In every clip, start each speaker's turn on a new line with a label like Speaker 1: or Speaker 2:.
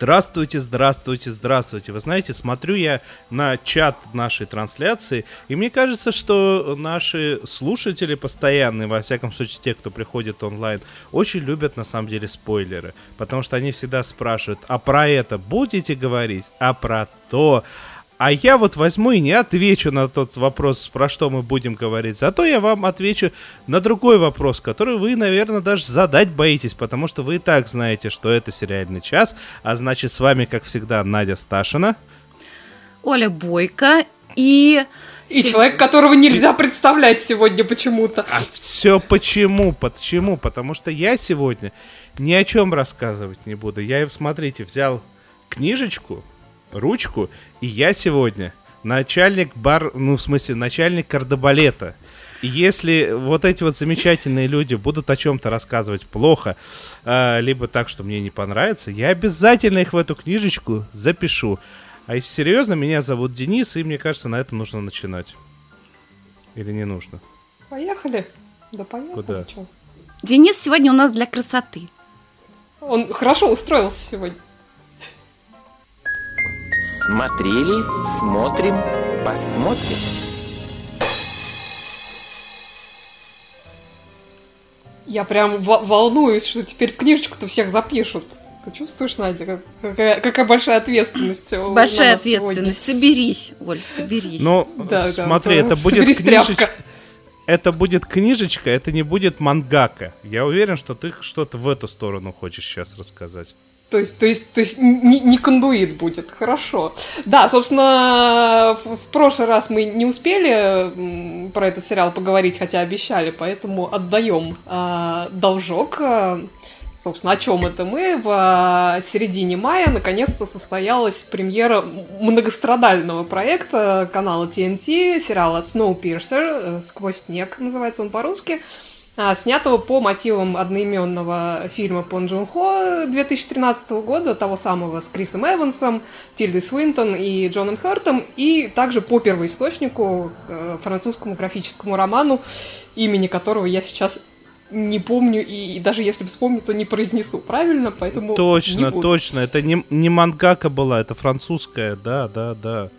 Speaker 1: Здравствуйте, здравствуйте, здравствуйте. Вы знаете, смотрю я на чат нашей трансляции, и мне кажется, что наши слушатели постоянные, во всяком случае те, кто приходит онлайн, очень любят на самом деле спойлеры, потому что они всегда спрашивают, а про это будете говорить, а про то, а я вот возьму и не отвечу на тот вопрос, про что мы будем говорить. Зато я вам отвечу на другой вопрос, который вы, наверное, даже задать боитесь, потому что вы и так знаете, что это сериальный час. А значит, с вами, как всегда, Надя Сташина.
Speaker 2: Оля Бойко и...
Speaker 3: И человек, которого нельзя представлять сегодня почему-то.
Speaker 1: А все почему? Почему? Потому что я сегодня ни о чем рассказывать не буду. Я, смотрите, взял книжечку, ручку, и я сегодня начальник бар, ну, в смысле, начальник кардебалета. И если вот эти вот замечательные люди будут о чем-то рассказывать плохо, э, либо так, что мне не понравится, я обязательно их в эту книжечку запишу. А если серьезно, меня зовут Денис, и мне кажется, на этом нужно начинать. Или не нужно?
Speaker 3: Поехали. Да поехали.
Speaker 1: Куда?
Speaker 3: чё.
Speaker 2: Денис сегодня у нас для красоты.
Speaker 3: Он хорошо устроился сегодня.
Speaker 4: Смотрели, смотрим, посмотрим.
Speaker 3: Я прям во- волнуюсь, что теперь в книжечку-то всех запишут. Ты чувствуешь, Надя, как- какая, какая большая ответственность
Speaker 2: Большая
Speaker 3: нас сегодня?
Speaker 2: ответственность. Соберись, Оль, соберись.
Speaker 1: Ну,
Speaker 3: Да,
Speaker 1: смотри,
Speaker 3: да,
Speaker 1: это будет
Speaker 3: соберись,
Speaker 1: книжечка.
Speaker 3: тряпка.
Speaker 1: Это будет книжечка, это не будет мангака. Я уверен, что ты что-то в эту сторону хочешь сейчас рассказать.
Speaker 3: То есть, то есть, то есть не, не кондуит будет, хорошо. Да, собственно, в, в прошлый раз мы не успели про этот сериал поговорить, хотя обещали, поэтому отдаем а, должок. А, Собственно, о чем это мы? В а, середине мая наконец-то состоялась премьера многострадального проекта канала TNT, сериала Snowpiercer, э, «Сквозь снег» называется он по-русски, а, снятого по мотивам одноименного фильма Пон Джун Хо 2013 года, того самого с Крисом Эвансом, Тильдой Свинтон и Джоном Хёртом, и также по первоисточнику, э, французскому графическому роману, имени которого я сейчас не помню, и, даже если вспомню, то не произнесу правильно, поэтому
Speaker 1: Точно, точно. Это не, не мангака была, это французская, да, да, да.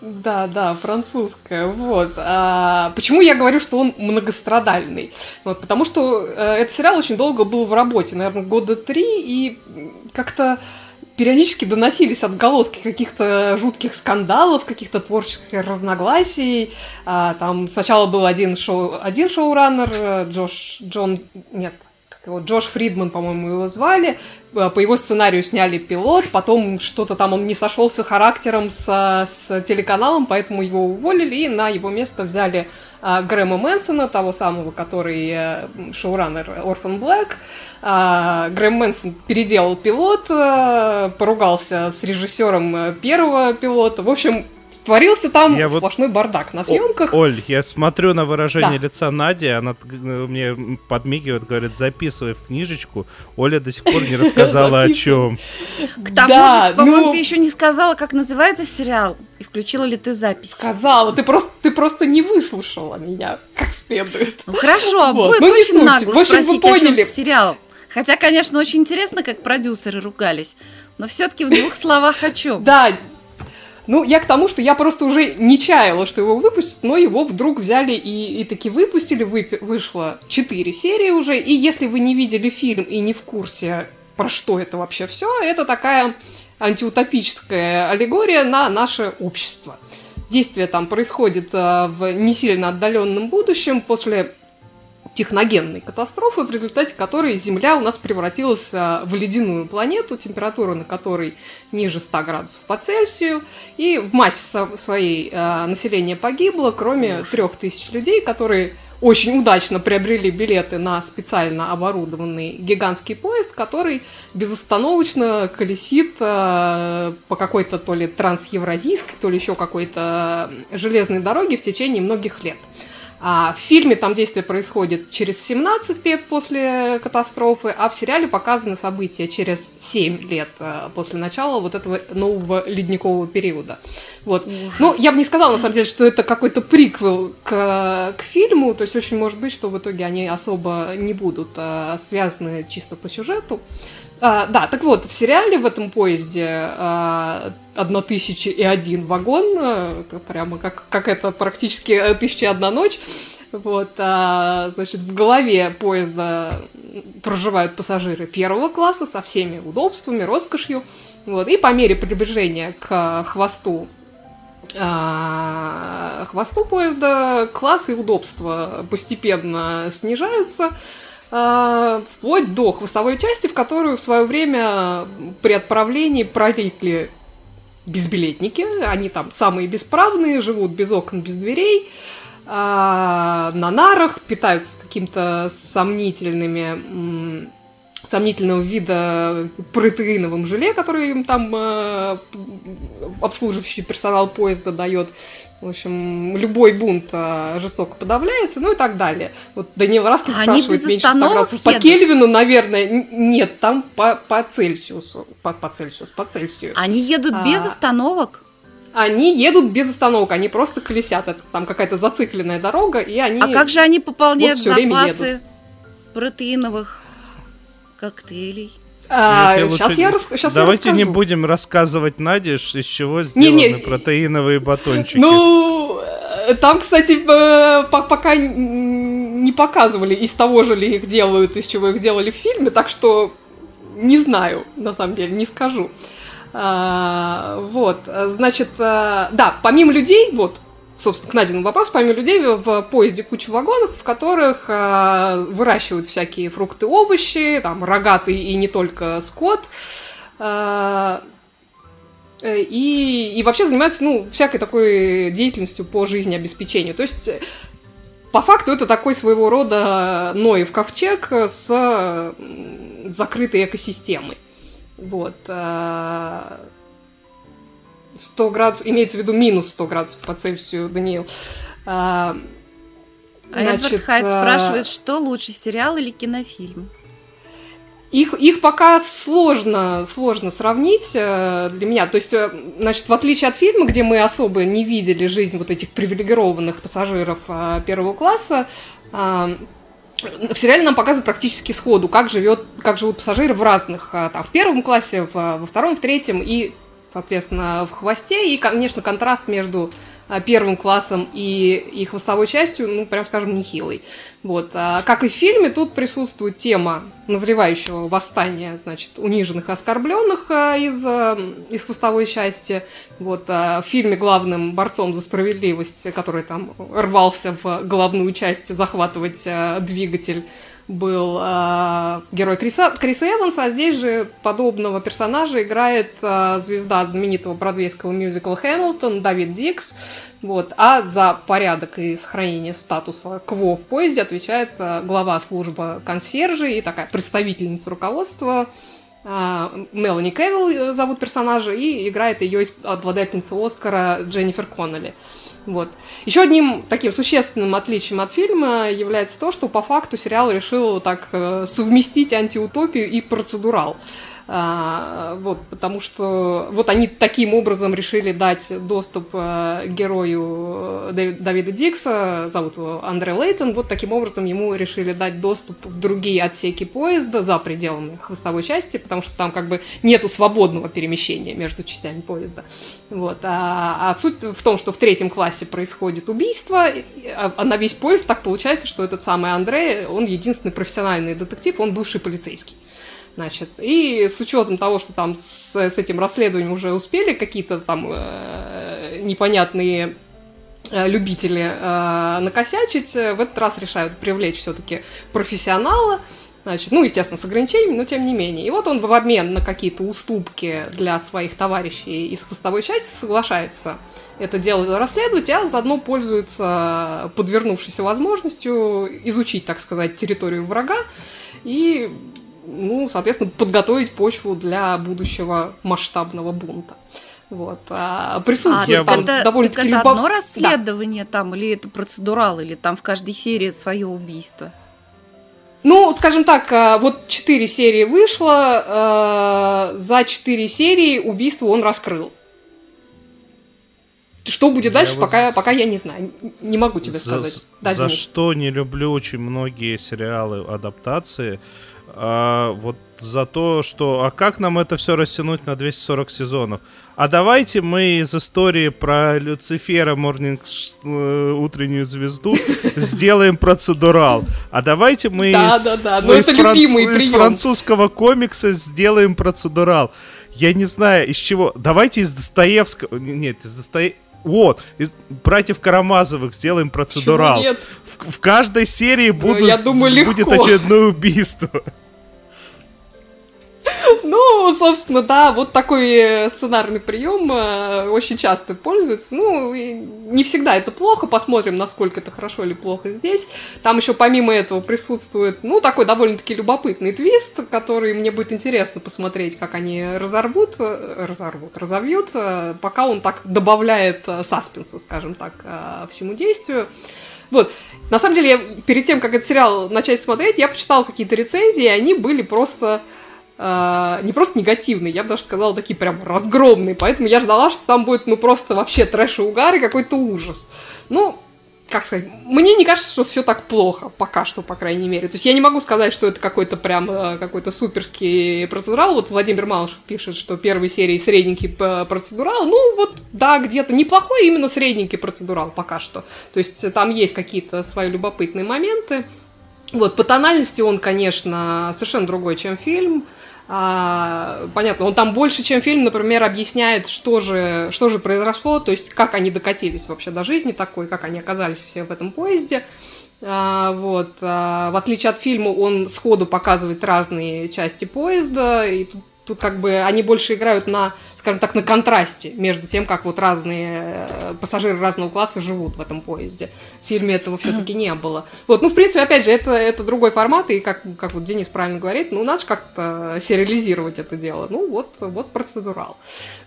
Speaker 3: Да, да, французская, вот. А, почему я говорю, что он многострадальный? Вот, потому что э, этот сериал очень долго был в работе, наверное, года три, и как-то периодически доносились отголоски каких-то жутких скандалов, каких-то творческих разногласий. А, там сначала был один, шоу, один шоураннер, э, Джош, Джон, нет, его, Джош Фридман, по-моему, его звали. Э, По его сценарию сняли пилот, потом что-то там он не сошелся характером с, с телеканалом, поэтому его уволили, и на его место взяли а, Грэма Мэнсона, того самого, который э, шоураннер Орфан Блэк. А, Грэм Мэнсон переделал пилот, э, поругался с режиссером первого пилота. В общем, творился там
Speaker 1: Я вот-
Speaker 3: сплошной бардак на съемках.
Speaker 1: О- Оль, я смотрю на выражение
Speaker 3: Да.
Speaker 1: лица Нади, она мне подмигивает, говорит, записывай в книжечку. Оля до сих пор не рассказала о чем.
Speaker 2: К тому
Speaker 3: да,
Speaker 2: же, по-моему,
Speaker 3: ну-
Speaker 2: ты еще не сказала, как называется сериал, и включила ли ты запись.
Speaker 3: Сказала, ты просто, ты просто не выслушала меня как следует.
Speaker 2: Ну хорошо, а
Speaker 3: Вот,
Speaker 2: будет
Speaker 3: ну,
Speaker 2: очень
Speaker 3: суть.
Speaker 2: нагло
Speaker 3: В общем, вы
Speaker 2: спросить, о чем
Speaker 3: поняли.
Speaker 2: сериал. Хотя, конечно, очень интересно, как продюсеры ругались. Но все-таки в двух словах о чем.
Speaker 3: Да, ну, я к тому, что я просто уже не чаяла, что его выпустят, но его вдруг взяли и, и таки выпустили. Выпи- вышло 4 серии уже. И если вы не видели фильм и не в курсе, про что это вообще все, это такая антиутопическая аллегория на наше общество. Действие там происходит э, в не сильно отдаленном будущем после техногенной катастрофы, в результате которой Земля у нас превратилась а, в ледяную планету, температура на которой ниже 100 градусов по Цельсию, и в массе своей а, население погибло, кроме трех тысяч людей, которые очень удачно приобрели билеты на специально оборудованный гигантский поезд, который безостановочно колесит э, по какой-то то ли трансевразийской, то ли еще какой-то железной дороге в течение многих лет. А в фильме там действие происходит через 17 лет после катастрофы, а в сериале показаны события через 7 лет э, после начала вот этого нового ледникового периода. Вот. Ну, я бы не сказала, на самом деле, что это какой-то приквел к, к фильму, то есть очень может быть, что в итоге они особо не будут а, связаны чисто по сюжету. А, да, так вот, в сериале в этом поезде а, и один вагон, а, это прямо как, как это практически тысяча и одна ночь. Вот, а, значит, в голове поезда проживают пассажиры первого класса со всеми удобствами, роскошью. Вот, и по мере приближения к хвосту а, хвосту поезда класс и удобства постепенно снижаются. А, вплоть до хвостовой части, в которую в свое время при отправлении проникли безбилетники. Они там самые бесправные, живут без окон, без дверей, а, на нарах, питаются каким-то сомнительными сомнительного вида протеиновым желе, который им там э, обслуживающий персонал поезда дает. В общем, любой бунт а, жестоко подавляется, ну и так далее. Вот Даниил Раскин
Speaker 2: Они
Speaker 3: спрашивает, меньше 100 градусов по Кельвину, наверное, нет, там по, по Цельсиусу, по, по Цельсиусу, по Цельсию.
Speaker 2: Они едут а, без остановок?
Speaker 3: Они едут без остановок, они просто колесят. Это там какая-то зацикленная дорога, и они...
Speaker 2: А как же они пополняют вот запасы протеиновых коктейлей?
Speaker 3: А, сейчас лучше... я, рас... сейчас
Speaker 1: Давайте
Speaker 3: я
Speaker 1: не будем рассказывать Наде, из чего сделаны не, не... протеиновые батончики.
Speaker 3: Ну, э, там, кстати, пока не показывали, из того же ли их делают, из чего их делали в фильме, так что не знаю, на самом деле, не скажу. А, вот, значит, э, да, помимо людей, вот, собственно, к Надину вопрос, помимо людей в поезде куча вагонов, в которых э, выращивают всякие фрукты, овощи, там, рогатый и не только скот, э, и, и вообще занимаются, ну, всякой такой деятельностью по жизнеобеспечению. То есть, по факту, это такой своего рода Ноев ковчег с закрытой экосистемой. Вот. Э, 100 градусов, имеется в виду минус 100 градусов по Цельсию, Даниил.
Speaker 2: А, а Эдвард Хайт а... спрашивает, что лучше, сериал или кинофильм?
Speaker 3: Их, их пока сложно, сложно сравнить э, для меня. То есть, э, значит, в отличие от фильма, где мы особо не видели жизнь вот этих привилегированных пассажиров э, первого класса, в сериале нам показывают практически сходу, как, живет, как живут пассажиры в разных, там, в первом классе, в, во втором, в третьем и соответственно, в хвосте. И, конечно, контраст между первым классом и, и хвостовой частью, ну, прям скажем, нехилый. Вот. А, как и в фильме, тут присутствует тема назревающего восстания, значит, униженных и оскорбленных а, из, из хвостовой части. Вот. В фильме главным борцом за справедливость, который там рвался в головную часть захватывать двигатель, был э, герой Криса, Криса Эванса, а здесь же подобного персонажа играет э, звезда знаменитого бродвейского мюзикла «Хэмилтон» Давид Дикс. Вот. А за порядок и сохранение статуса КВО в поезде отвечает э, глава службы консьержи и такая представительница руководства э, Мелани Кевилл зовут персонажа, и играет ее обладательница Оскара Дженнифер Коннелли. Вот. Еще одним таким существенным отличием от фильма является то, что по факту сериал решил так э, совместить антиутопию и процедурал. А, вот, потому что вот они таким образом решили дать доступ э, герою э, Давида Дикса, зовут его Андре Лейтон, вот таким образом ему решили дать доступ в другие отсеки поезда за пределами хвостовой части, потому что там как бы нету свободного перемещения между частями поезда. Вот. А, а суть в том, что в третьем классе происходит убийство, а, а на весь поезд так получается, что этот самый Андре, он единственный профессиональный детектив, он бывший полицейский. Значит, и с учетом того, что там с, с этим расследованием уже успели какие-то там э, непонятные э, любители э, накосячить, в этот раз решают привлечь все-таки профессионала, Значит, ну, естественно, с ограничениями, но тем не менее. И вот он в обмен на какие-то уступки для своих товарищей из хвостовой части соглашается это дело расследовать, а заодно пользуется подвернувшейся возможностью изучить, так сказать, территорию врага и, ну, соответственно, подготовить почву для будущего масштабного бунта. Вот. А присутствует
Speaker 2: а,
Speaker 3: там
Speaker 2: это,
Speaker 3: довольно-таки
Speaker 2: это
Speaker 3: любо...
Speaker 2: одно расследование да. там, или это процедурал, или там в каждой серии свое убийство?
Speaker 3: Ну, скажем так, а, вот четыре серии вышло, а, за четыре серии убийство он раскрыл. Что будет дальше, я пока, вот пока я не знаю. Не могу тебе
Speaker 1: за,
Speaker 3: сказать.
Speaker 1: Да, за что не люблю очень многие сериалы адаптации. А, вот за то, что а как нам это все растянуть на 240 сезонов? А давайте мы из истории про Люцифера, Морнинг, э, утреннюю звезду, сделаем процедурал. А давайте мы
Speaker 3: да,
Speaker 1: из,
Speaker 3: да, да. Ну, из, франц... из
Speaker 1: французского комикса сделаем процедурал. Я не знаю, из чего. Давайте из Достоевского. Нет, из Достоевского вот, из братьев Карамазовых сделаем процедурал. В, в каждой серии будут,
Speaker 3: ну, я думаю,
Speaker 1: будет очередное убийство.
Speaker 3: Ну, собственно, да, вот такой э, сценарный прием э, очень часто пользуется. Ну, не всегда это плохо, посмотрим, насколько это хорошо или плохо здесь. Там еще помимо этого присутствует, ну, такой довольно-таки любопытный твист, который мне будет интересно посмотреть, как они разорвут, э, разорвут, разовьют, пока он так добавляет саспенса, скажем так, всему действию. Вот. На самом деле, я, перед тем, как этот сериал начать смотреть, я почитала какие-то рецензии, и они были просто э, не просто негативные, я бы даже сказала, такие прям разгромные. Поэтому я ждала, что там будет, ну, просто вообще трэш и угар и какой-то ужас. Ну, как сказать, мне не кажется, что все так плохо, пока что, по крайней мере. То есть я не могу сказать, что это какой-то прям э, какой-то суперский процедурал. Вот Владимир Малышев пишет, что первой серии средненький процедурал. Ну, вот, да, где-то неплохой именно средненький процедурал пока что. То есть там есть какие-то свои любопытные моменты. Вот, по тональности он, конечно, совершенно другой, чем фильм. А, понятно, он там больше, чем фильм, например, объясняет, что же, что же произошло, то есть как они докатились вообще до жизни такой, как они оказались все в этом поезде. А, вот. А, в отличие от фильма, он сходу показывает разные части поезда, и тут Тут как бы они больше играют на, скажем так, на контрасте между тем, как вот разные э, пассажиры разного класса живут в этом поезде. В фильме этого все-таки не было. Вот, ну, в принципе, опять же, это, это другой формат, и как, как вот Денис правильно говорит, ну, надо же как-то сериализировать это дело. Ну, вот, вот процедурал.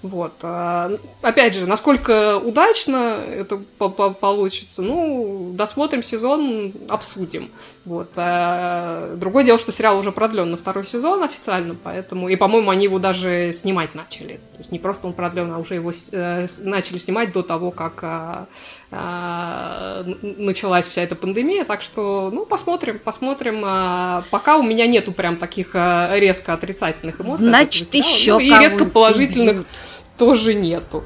Speaker 3: Вот. А, опять же, насколько удачно это получится, ну, досмотрим сезон, обсудим. Вот. А, другое дело, что сериал уже продлен на второй сезон официально, поэтому, и, по-моему, они его даже снимать начали. То есть не просто он продлен, а уже его э, начали снимать до того, как э, э, началась вся эта пандемия. Так что, ну, посмотрим, посмотрим. Э, пока у меня нету прям таких э, резко отрицательных эмоций.
Speaker 2: Значит, еще
Speaker 3: ну, и резко положительных убьют. тоже нету.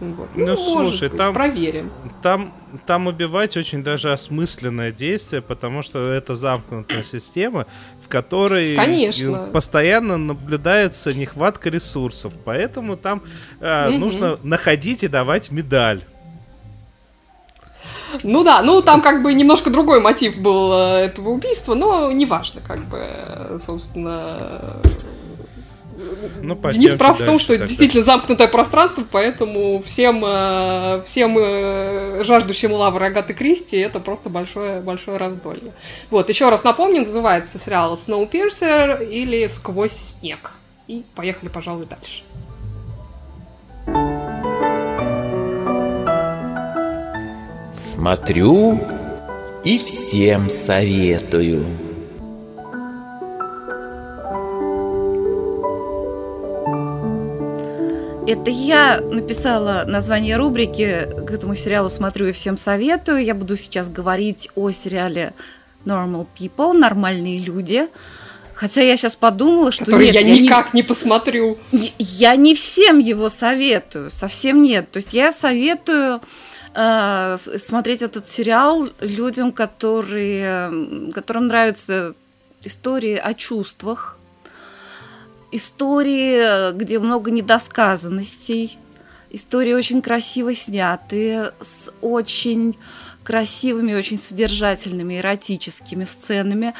Speaker 3: Вот. Ну,
Speaker 1: ну слушай,
Speaker 3: быть,
Speaker 1: там
Speaker 3: проверим.
Speaker 1: Там, там убивать очень даже осмысленное действие, потому что это замкнутая система, в которой
Speaker 3: Конечно.
Speaker 1: постоянно наблюдается нехватка ресурсов, поэтому там э, угу. нужно находить и давать медаль.
Speaker 3: Ну да, ну там как бы немножко другой мотив был э, этого убийства, но неважно, как бы, э, собственно, ну, Денис прав в том, что это действительно замкнутое пространство, поэтому всем, э, всем э, жаждущим лавры Агаты Кристи это просто большое, большое раздолье. Вот, еще раз напомню, называется сериал Snowpiercer или Сквозь снег. И поехали, пожалуй, дальше.
Speaker 4: Смотрю и всем советую.
Speaker 2: Это я написала название рубрики к этому сериалу «Смотрю и всем советую». Я буду сейчас говорить о сериале Normal People, «Нормальные люди». Хотя я сейчас подумала, что
Speaker 3: Который
Speaker 2: нет,
Speaker 3: я, я никак не, не посмотрю.
Speaker 2: Я не всем его советую, совсем нет. То есть я советую э, смотреть этот сериал людям, которые, которым нравятся истории о чувствах, истории, где много недосказанностей, Истории очень красиво сняты, с очень красивыми, очень содержательными, эротическими сценами.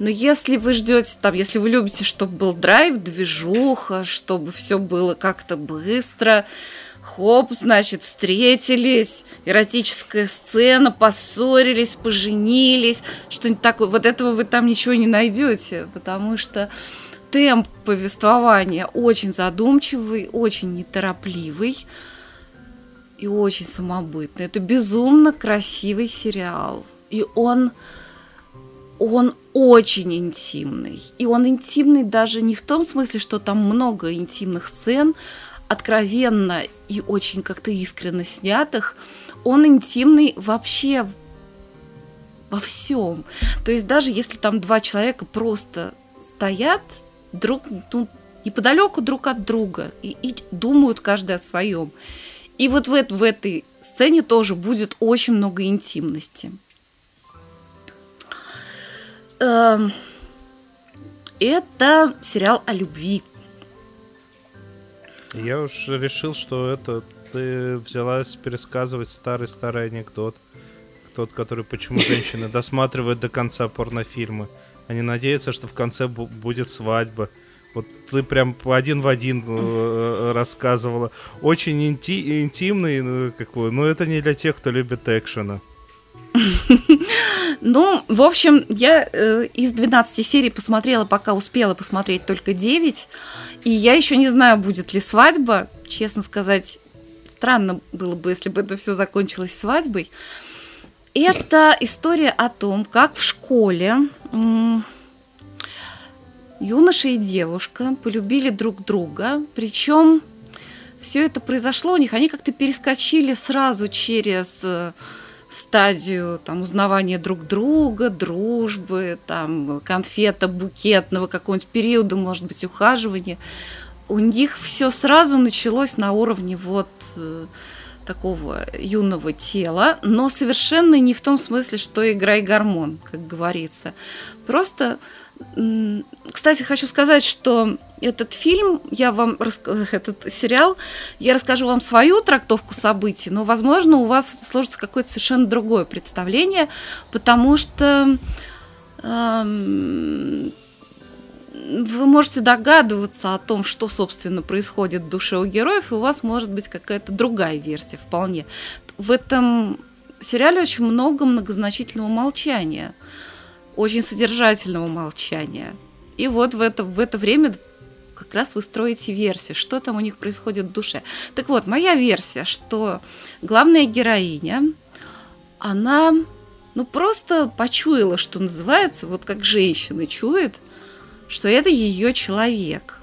Speaker 2: Но если вы ждете, там, если вы любите, чтобы был драйв, движуха, чтобы все было как-то быстро, хоп, значит, встретились, эротическая сцена, поссорились, поженились, что-нибудь такое. Вот этого вы там ничего не найдете, потому что темп повествования очень задумчивый, очень неторопливый и очень самобытный. Это безумно красивый сериал. И он, он очень интимный. И он интимный даже не в том смысле, что там много интимных сцен, откровенно и очень как-то искренне снятых. Он интимный вообще во всем. То есть даже если там два человека просто стоят друг ну, неподалеку друг от друга и, и думают каждый о своем. И вот в, в этой сцене тоже будет очень много интимности. Эм, это сериал о любви.
Speaker 1: Я уж решил, что это ты взялась пересказывать старый-старый анекдот. Тот, который почему женщины досматривают до конца порнофильмы. Они надеются, что в конце будет свадьба. Вот ты прям один в один э, э, рассказывала. Очень инти интимный, ну, какой. Но это не для тех, кто любит экшена.
Speaker 2: Ну, в общем, я э, из 12 серий посмотрела, пока успела посмотреть только 9. И я еще не знаю, будет ли свадьба. Честно сказать, странно было бы, если бы это все закончилось свадьбой. Это история о том, как в школе юноша и девушка полюбили друг друга, причем все это произошло у них, они как-то перескочили сразу через э, стадию там, узнавания друг друга, дружбы, там, конфета, букетного какого-нибудь периода, может быть, ухаживания. У них все сразу началось на уровне вот э, такого юного тела, но совершенно не в том смысле, что играй гормон, как говорится. Просто, кстати, хочу сказать, что этот фильм, я вам этот сериал, я расскажу вам свою трактовку событий, но, возможно, у вас сложится какое-то совершенно другое представление, потому что эм, вы можете догадываться о том, что, собственно, происходит в душе у героев, и у вас может быть какая-то другая версия вполне. В этом сериале очень много многозначительного молчания, очень содержательного молчания. И вот в это, в это время как раз вы строите версию, что там у них происходит в душе. Так вот, моя версия, что главная героиня, она ну просто почуяла, что называется, вот как женщина чует – что это ее человек.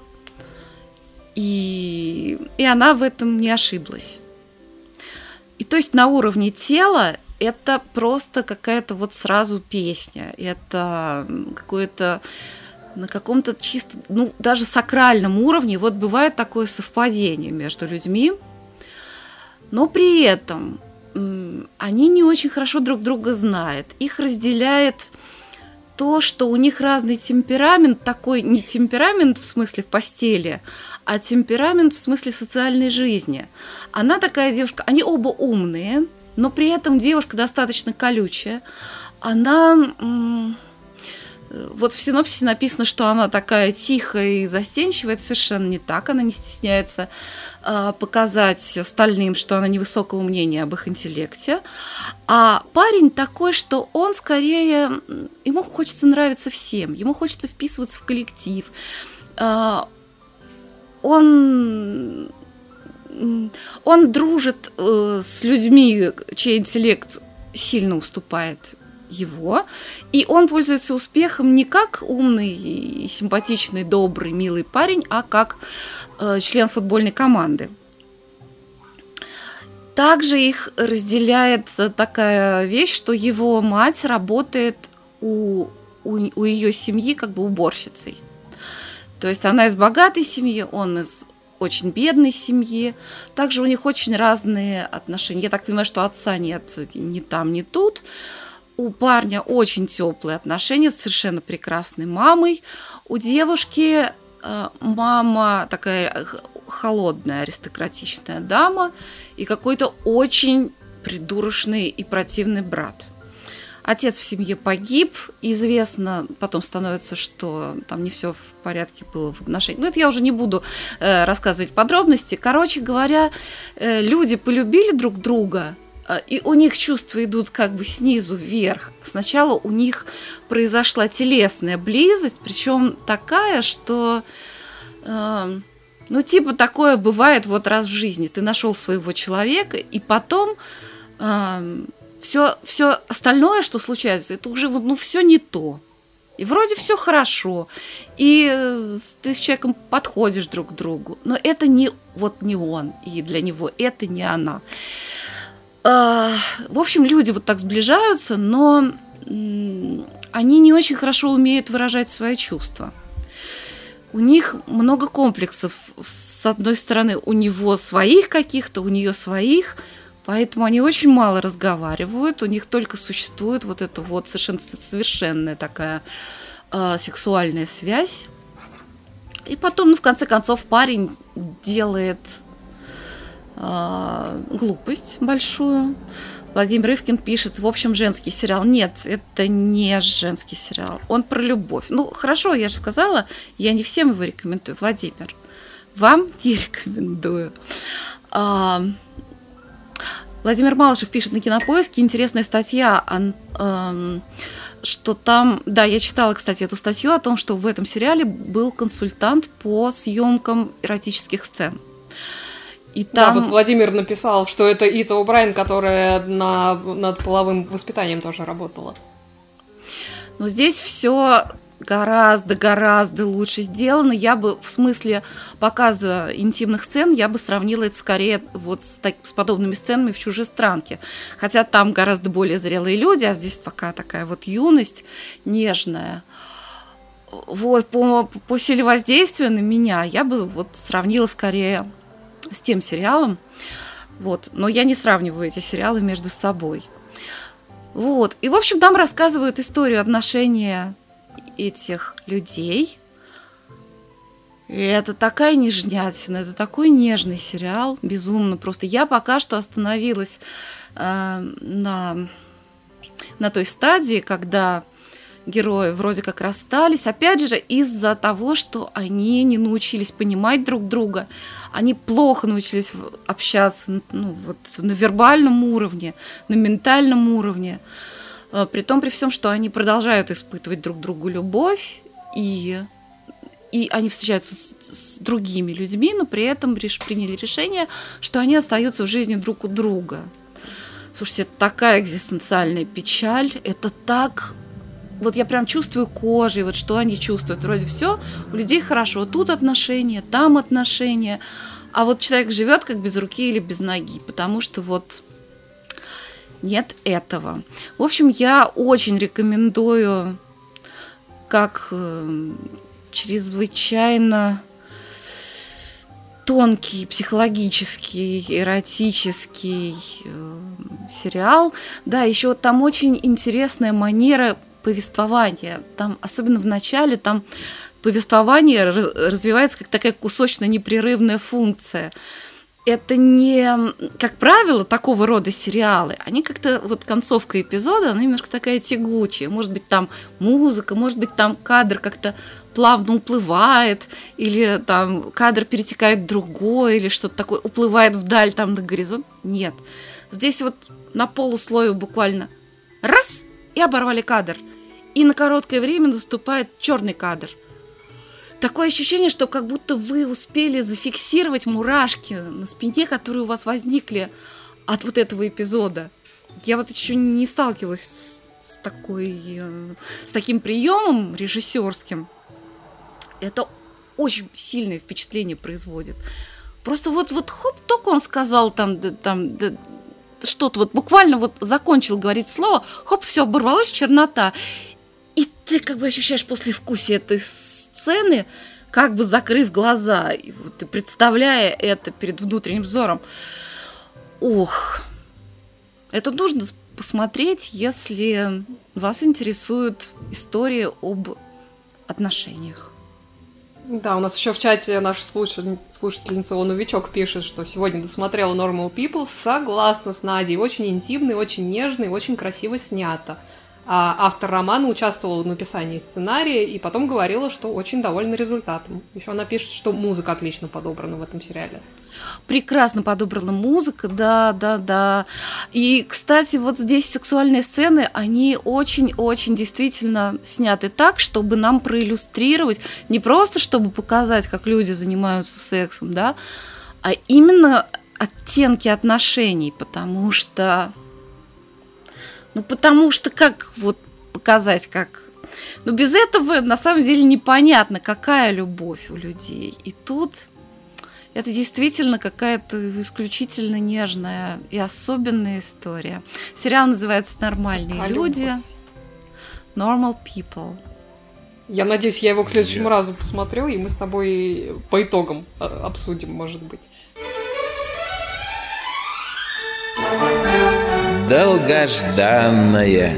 Speaker 2: И, и она в этом не ошиблась. И то есть на уровне тела это просто какая-то вот сразу песня. Это какое-то на каком-то чисто, ну, даже сакральном уровне вот бывает такое совпадение между людьми, но при этом они не очень хорошо друг друга знают. Их разделяет то, что у них разный темперамент, такой не темперамент в смысле в постели, а темперамент в смысле социальной жизни. Она такая девушка, они оба умные, но при этом девушка достаточно колючая. Она вот в синопсисе написано, что она такая тихая и застенчивая. Это совершенно не так. Она не стесняется э, показать остальным, что она невысокого мнения об их интеллекте. А парень такой, что он скорее... Ему хочется нравиться всем. Ему хочется вписываться в коллектив. Э, он он дружит э, с людьми, чей интеллект сильно уступает его, и он пользуется успехом не как умный, симпатичный, добрый, милый парень, а как э, член футбольной команды. Также их разделяет такая вещь, что его мать работает у, у, у ее семьи как бы уборщицей. То есть она из богатой семьи, он из очень бедной семьи. Также у них очень разные отношения. Я так понимаю, что отца нет ни там, ни тут у парня очень теплые отношения с совершенно прекрасной мамой. У девушки э, мама такая холодная аристократичная дама и какой-то очень придурочный и противный брат. Отец в семье погиб, известно, потом становится, что там не все в порядке было в отношениях. Ну, это я уже не буду э, рассказывать подробности. Короче говоря, э, люди полюбили друг друга, и у них чувства идут как бы снизу вверх. Сначала у них произошла телесная близость, причем такая, что... Э, ну, типа такое бывает вот раз в жизни. Ты нашел своего человека, и потом э, все, все остальное, что случается, это уже ну, все не то. И вроде все хорошо, и ты с человеком подходишь друг к другу, но это не вот не он, и для него это не она. Э, в общем, люди вот так сближаются, но они не очень хорошо умеют выражать свои чувства у них много комплексов. С одной стороны, у него своих каких-то, у нее своих, поэтому они очень мало разговаривают, у них только существует вот эта вот совершенно совершенная такая э, сексуальная связь. И потом, ну, в конце концов, парень делает э, глупость большую, Владимир Рывкин пишет, в общем, женский сериал. Нет, это не женский сериал. Он про любовь. Ну, хорошо, я же сказала, я не всем его рекомендую. Владимир, вам не рекомендую. А, Владимир Малышев пишет на Кинопоиске, интересная статья, эм, что там, да, я читала, кстати, эту статью о том, что в этом сериале был консультант по съемкам эротических сцен.
Speaker 3: И там... Да, вот Владимир написал, что это Ита О'Брайен, которая на, над половым воспитанием тоже работала.
Speaker 2: Но здесь все гораздо-гораздо лучше сделано. Я бы в смысле показа интимных сцен, я бы сравнила это скорее вот с, так, с подобными сценами в «Чужестранке». Хотя там гораздо более зрелые люди, а здесь пока такая вот юность нежная. Вот по, по силе воздействия на меня я бы вот сравнила скорее с тем сериалом. Вот. Но я не сравниваю эти сериалы между собой. Вот. И, в общем, там рассказывают историю отношения этих людей. И это такая нежнятина, это такой нежный сериал, безумно просто. Я пока что остановилась э, на, на той стадии, когда герои вроде как расстались, опять же, из-за того, что они не научились понимать друг друга, они плохо научились общаться ну, вот, на вербальном уровне, на ментальном уровне, э, при том, при всем, что они продолжают испытывать друг другу любовь, и, и они встречаются с, с другими людьми, но при этом реш, приняли решение, что они остаются в жизни друг у друга. Слушайте, такая экзистенциальная печаль, это так вот я прям чувствую кожей, вот что они чувствуют. Вроде все, у людей хорошо, тут отношения, там отношения, а вот человек живет как без руки или без ноги, потому что вот нет этого. В общем, я очень рекомендую как э, чрезвычайно тонкий, психологический, эротический э, сериал. Да, еще там очень интересная манера повествование. Там, особенно в начале, там повествование развивается как такая кусочно-непрерывная функция. Это не, как правило, такого рода сериалы. Они как-то, вот концовка эпизода, она немножко такая тягучая. Может быть, там музыка, может быть, там кадр как-то плавно уплывает, или там кадр перетекает в другой, или что-то такое, уплывает вдаль, там на горизонт. Нет. Здесь вот на полуслое буквально раз, и оборвали кадр – и на короткое время наступает черный кадр. Такое ощущение, что как будто вы успели зафиксировать мурашки на спине, которые у вас возникли от вот этого эпизода. Я вот еще не сталкивалась с, с такой, э, с таким приемом режиссерским. Это очень сильное впечатление производит. Просто вот, вот хоп, только он сказал там, там что-то, вот буквально вот закончил говорить слово, хоп, все оборвалось, чернота. Ты как бы ощущаешь после вкуса этой сцены, как бы закрыв глаза, и вот, представляя это перед внутренним взором. Ох, это нужно посмотреть, если вас интересует история об отношениях.
Speaker 3: Да, у нас еще в чате наша слушатель, слушательница он новичок пишет, что сегодня досмотрела Normal People, согласна с Надей, очень интимный, очень нежный, очень красиво снято. А автор романа участвовала в написании сценария и потом говорила, что очень довольна результатом. Еще она пишет, что музыка отлично подобрана в этом сериале.
Speaker 2: Прекрасно подобрана музыка, да, да, да. И, кстати, вот здесь сексуальные сцены, они очень-очень действительно сняты так, чтобы нам проиллюстрировать, не просто чтобы показать, как люди занимаются сексом, да, а именно оттенки отношений, потому что ну, потому что как вот показать, как... Ну, без этого на самом деле непонятно, какая любовь у людей. И тут это действительно какая-то исключительно нежная и особенная история. Сериал называется «Нормальные а люди». Любовь. Normal People.
Speaker 3: Я надеюсь, я его к следующему yeah. разу посмотрю, и мы с тобой по итогам э, обсудим, может быть.
Speaker 4: Долгожданное.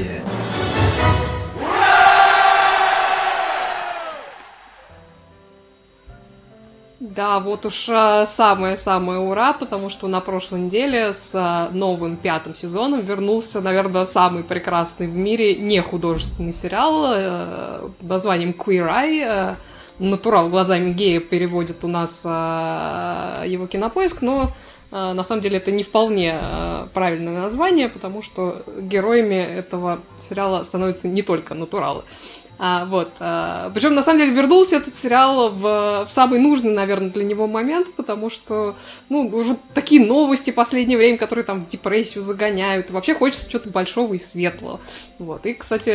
Speaker 3: Да, вот уж а, самое-самое ура, потому что на прошлой неделе с а, новым пятым сезоном вернулся, наверное, самый прекрасный в мире не художественный сериал э, под названием Queer Eye. Э, Натурал глазами гея переводит у нас э, его кинопоиск, но на самом деле это не вполне а, правильное название, потому что героями этого сериала становятся не только натуралы. А, вот. А, причем, на самом деле, вернулся этот сериал в, в самый нужный, наверное, для него момент, потому что, ну, уже такие новости в последнее время, которые там в депрессию загоняют. Вообще хочется чего-то большого и светлого. Вот. И, кстати,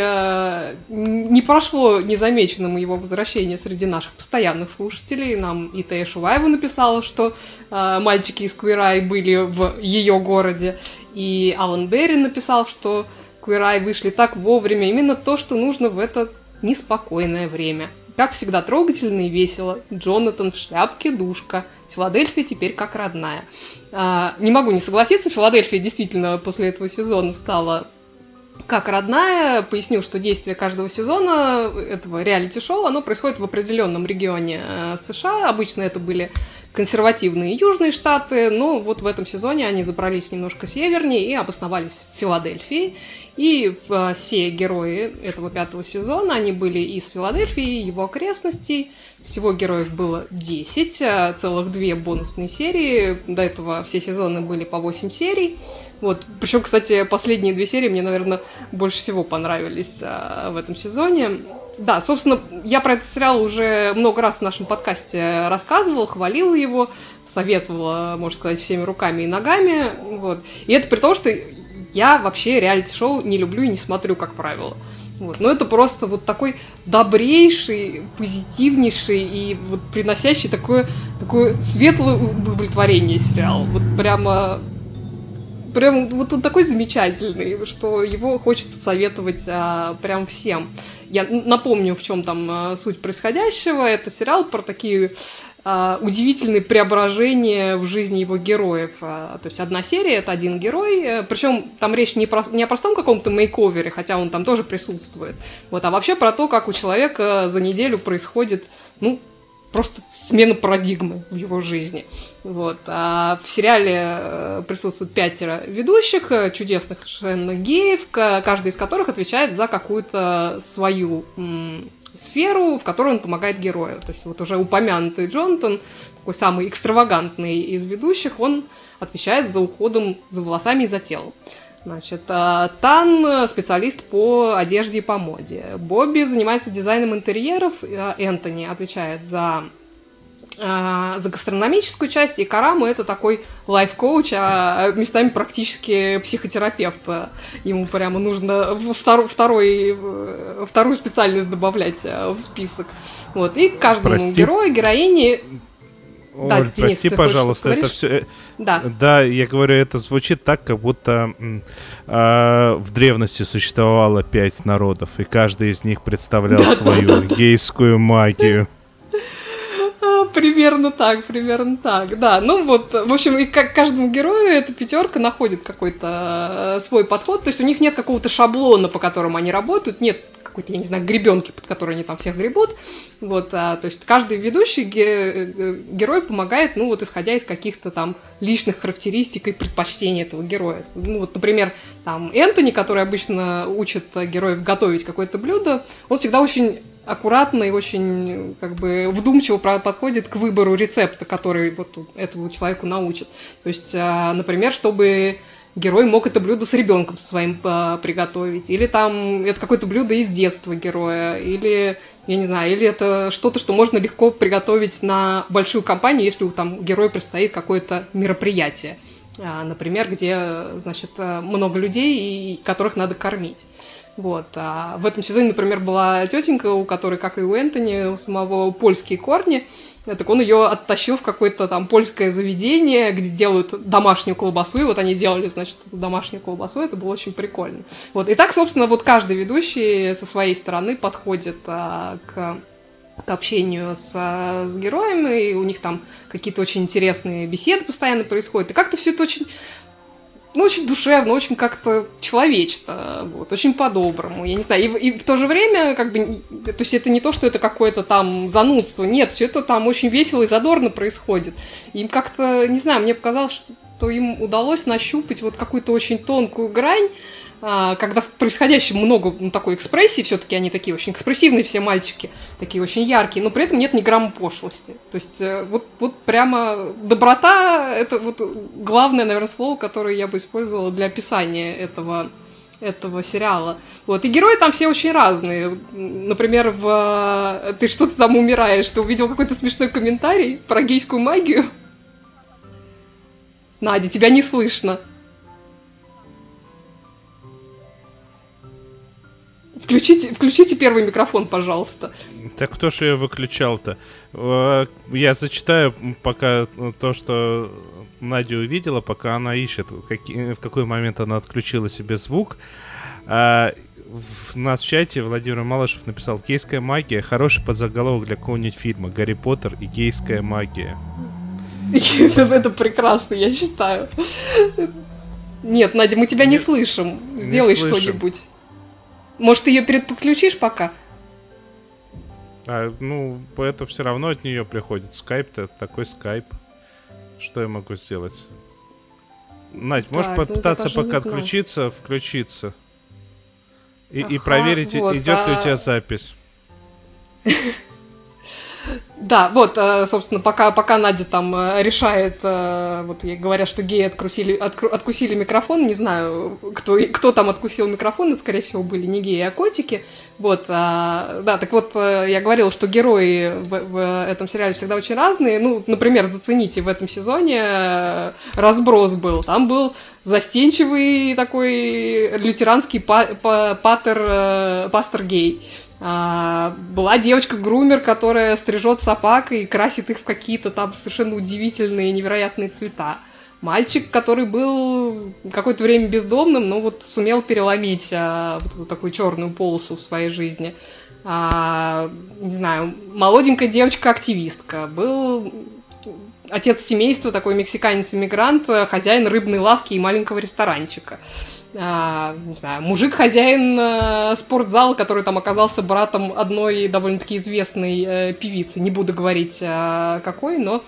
Speaker 3: не прошло незамеченным его возвращение среди наших постоянных слушателей. Нам и Тея Шуваева написала, что а, мальчики из Квирай были в ее городе. И Алан Берри написал, что Квирай вышли так вовремя. Именно то, что нужно в этот неспокойное время. Как всегда трогательно и весело. Джонатан в шляпке, душка. Филадельфия теперь как родная. А, не могу не согласиться, Филадельфия действительно после этого сезона стала как родная. Поясню, что действие каждого сезона этого реалити-шоу, оно происходит в определенном регионе э, США. Обычно это были консервативные южные штаты, но вот в этом сезоне они забрались немножко севернее и обосновались в Филадельфии. И э, все герои этого пятого сезона, они были из Филадельфии, его окрестностей. Всего героев было 10, э, целых две бонусные серии. До этого все сезоны были по 8 серий. Вот. Причем, кстати, последние две серии мне, наверное, больше всего понравились а, в этом сезоне. Да, собственно, я про этот сериал уже много раз в нашем подкасте рассказывала, хвалила его, советовала, можно сказать, всеми руками и ногами. Вот. И это при том, что я вообще реалити-шоу не люблю и не смотрю, как правило. Вот. Но это просто вот такой добрейший, позитивнейший и вот приносящий такое, такое светлое удовлетворение сериал. Вот прямо прям вот он такой замечательный, что его хочется советовать а, прям всем. Я напомню, в чем там а, суть происходящего. Это сериал про такие а, удивительные преображения в жизни его героев. А, то есть одна серия это один герой, э, причем там речь не, про, не о простом каком-то мейковере, хотя он там тоже присутствует, вот, а вообще про то, как у человека за неделю происходит, ну, просто смена парадигмы в его жизни. Вот. А в сериале э, присутствуют пятеро ведущих, э, чудесных совершенно геев, каждый из которых отвечает за какую-то свою сферу, в которой он помогает герою. То есть вот уже упомянутый Джонатан, такой самый экстравагантный из ведущих, он отвечает за уходом за волосами и за телом. Значит, а, Тан – специалист по одежде и по моде. Бобби занимается дизайном интерьеров. А Энтони отвечает за а, за гастрономическую часть, и Караму это такой лайф-коуч, а местами практически психотерапевт. Ему прямо нужно втор, второй, вторую специальность добавлять в список. Вот. И каждому Прости. герою, героине
Speaker 1: Оль, да, прости, пожалуйста, это все. Э, да. Да, я говорю, это звучит так, как будто э, в древности существовало пять народов, и каждый из них представлял да, свою да, да, гейскую магию.
Speaker 3: Примерно так, примерно так, да. Ну вот, в общем, и как каждому герою эта пятерка находит какой-то э, свой подход. То есть у них нет какого-то шаблона, по которому они работают, нет какой-то, я не знаю, гребенки, под которой они там всех гребут. Вот, а, то есть каждый ведущий ге- э, герой помогает, ну вот исходя из каких-то там личных характеристик и предпочтений этого героя. Ну вот, например, там Энтони, который обычно учит героев готовить какое-то блюдо, он всегда очень аккуратно и очень как бы вдумчиво подходит к выбору рецепта, который вот этому человеку научит. То есть, а, например, чтобы герой мог это блюдо с ребенком своим а, приготовить, или там это какое-то блюдо из детства героя, или я не знаю, или это что-то, что можно легко приготовить на большую компанию, если у там герою предстоит какое-то мероприятие, а, например, где, значит, много людей, которых надо кормить. Вот. А в этом сезоне, например, была тетенька, у которой, как и у Энтони, у самого польские корни. Так он ее оттащил в какое-то там польское заведение, где делают домашнюю колбасу, и вот они делали, значит, домашнюю колбасу, это было очень прикольно. Вот, и так, собственно, вот каждый ведущий со своей стороны подходит а, к к общению с, с героями, и у них там какие-то очень интересные беседы постоянно происходят. И как-то все это очень ну, очень душевно, очень как-то человечно, вот, очень по-доброму, я не знаю, и, и в то же время, как бы, то есть это не то, что это какое-то там занудство, нет, все это там очень весело и задорно происходит. Им как-то, не знаю, мне показалось, что им удалось нащупать вот какую-то очень тонкую грань, когда в происходящем много ну, такой экспрессии, все-таки они такие очень экспрессивные все мальчики, такие очень яркие, но при этом нет ни грамма пошлости. То есть э, вот, вот прямо доброта — это вот главное, наверное, слово, которое я бы использовала для описания этого этого сериала. Вот. И герои там все очень разные. Например, в «Ты что-то там умираешь», ты увидел какой-то смешной комментарий про гейскую магию? Надя, тебя не слышно. Включите, включите первый микрофон, пожалуйста.
Speaker 1: Так кто же ее выключал-то? Э, я зачитаю пока то, что Надя увидела, пока она ищет, в какой момент она отключила себе звук. А, в нас в чате Владимир Малышев написал «Гейская магия» — хороший подзаголовок для какого-нибудь фильма «Гарри Поттер и гейская магия».
Speaker 3: Это прекрасно, я считаю. Нет, Надя, мы тебя не слышим. Сделай что-нибудь. Может, ее переподключишь пока?
Speaker 1: А, ну, это все равно от нее приходит. Скайп-то такой скайп. Что я могу сделать? Надь, можешь ну, попытаться пока отключиться, включиться? И, ага, и проверить, вот, идет а... ли у тебя запись.
Speaker 3: Да, вот, э, собственно, пока, пока Надя там э, решает, э, вот говорят, что геи откусили, откусили микрофон, не знаю, кто, кто там откусил микрофон, это, скорее всего, были не геи, а котики. Вот, а, да, так вот, я говорила, что герои в, в этом сериале всегда очень разные. Ну, например, зацените, в этом сезоне разброс был. Там был застенчивый такой лютеранский па, па, патер, пастор гей а, была девочка-грумер, которая стрижет собак и красит их в какие-то там совершенно удивительные, невероятные цвета. Мальчик, который был какое-то время бездомным, но вот сумел переломить а, вот эту такую черную полосу в своей жизни. А, не знаю, молоденькая девочка-активистка. Был отец семейства, такой мексиканец-иммигрант, хозяин рыбной лавки и маленького ресторанчика а, не знаю, мужик-хозяин а, спортзала, который там оказался братом одной довольно-таки известной а, певицы. Не буду говорить а, какой, но,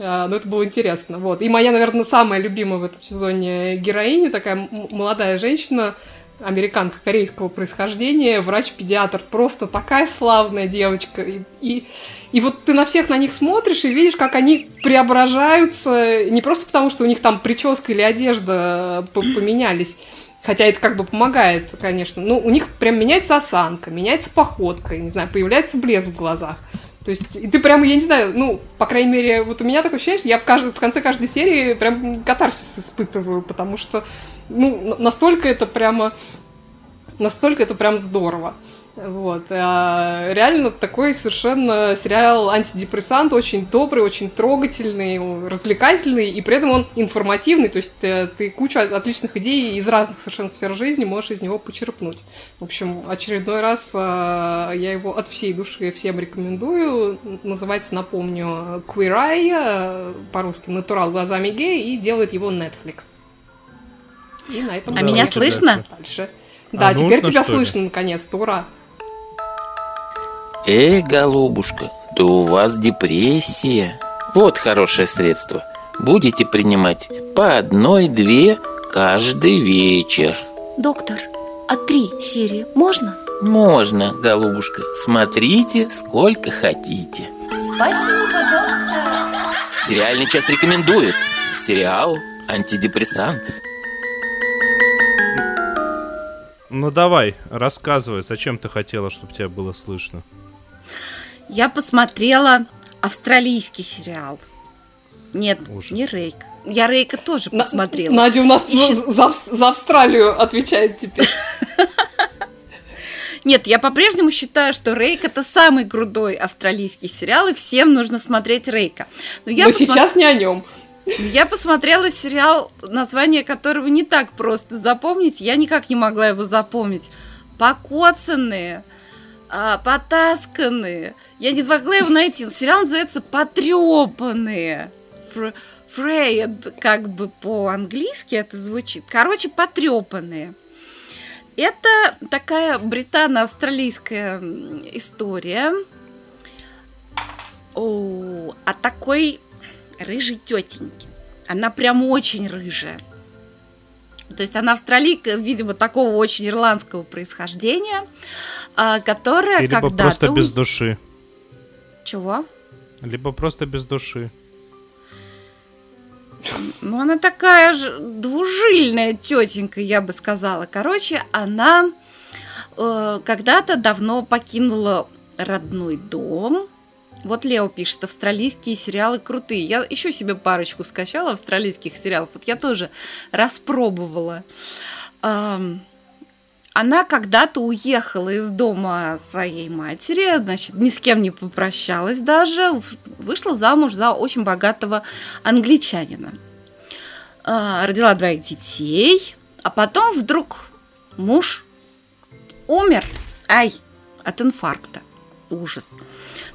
Speaker 3: а, но это было интересно. Вот. И моя, наверное, самая любимая в этом сезоне героиня, такая молодая женщина, американка корейского происхождения, врач-педиатр, просто такая славная девочка. И, и, и вот ты на всех на них смотришь и видишь, как они преображаются, не просто потому, что у них там прическа или одежда поменялись, Хотя это как бы помогает, конечно. Ну, у них прям меняется осанка, меняется походка, не знаю, появляется блеск в глазах. То есть, и ты прямо, я не знаю, ну, по крайней мере, вот у меня такое ощущение, что я в, кажд... в конце каждой серии прям катарсис испытываю, потому что, ну, настолько это прямо Настолько это прям здорово. Вот. А реально такой совершенно сериал антидепрессант, очень добрый, очень трогательный, развлекательный, и при этом он информативный, то есть э, ты кучу отличных идей из разных совершенно сфер жизни можешь из него почерпнуть. В общем, очередной раз а, я его от всей души всем рекомендую. Называется, напомню, Queer Eye, э, по-русски «Натурал глазами гея», и делает его Netflix.
Speaker 2: И на этом а меня слышно?
Speaker 3: Дальше. Да, а теперь тебя слышно наконец-то, ура!
Speaker 4: Эй, голубушка, да у вас депрессия. Вот хорошее средство. Будете принимать по одной-две каждый вечер.
Speaker 5: Доктор, а три серии можно?
Speaker 4: Можно, голубушка. Смотрите, сколько хотите.
Speaker 5: Спасибо, доктор.
Speaker 4: Сериальный час рекомендует. Сериал «Антидепрессант».
Speaker 1: Ну давай, рассказывай, зачем ты хотела, чтобы тебя было слышно?
Speaker 2: Я посмотрела австралийский сериал. Нет, Ужас. не Рейк. Я Рейка тоже На- посмотрела.
Speaker 3: Надя у нас Ищет... за, за Австралию отвечает теперь.
Speaker 2: Нет, я по-прежнему считаю, что Рейк это самый крутой австралийский сериал, и всем нужно смотреть Рейка.
Speaker 3: Но, я Но посмотр... сейчас не о нем.
Speaker 2: Я посмотрела сериал, название которого не так просто запомнить. Я никак не могла его запомнить. Покоцанные а, потасканные. Я не могла его найти. Сериал называется «Потрепанные». Фрейд, как бы по-английски это звучит. Короче, потрепанные. Это такая британо-австралийская история о, о такой рыжей тетеньке. Она прям очень рыжая. То есть она австралийка, видимо, такого очень ирландского происхождения, а, которая
Speaker 1: Либо
Speaker 2: когда-то...
Speaker 1: просто без души.
Speaker 2: Чего?
Speaker 1: Либо просто без души.
Speaker 2: Ну, она такая же двужильная тетенька, я бы сказала. Короче, она э, когда-то давно покинула родной дом, вот Лео пишет, австралийские сериалы крутые. Я еще себе парочку скачала австралийских сериалов. Вот я тоже распробовала. Она когда-то уехала из дома своей матери, значит, ни с кем не попрощалась даже, вышла замуж за очень богатого англичанина. А, родила двоих детей, а потом вдруг муж умер, ай, от инфаркта. Ужас.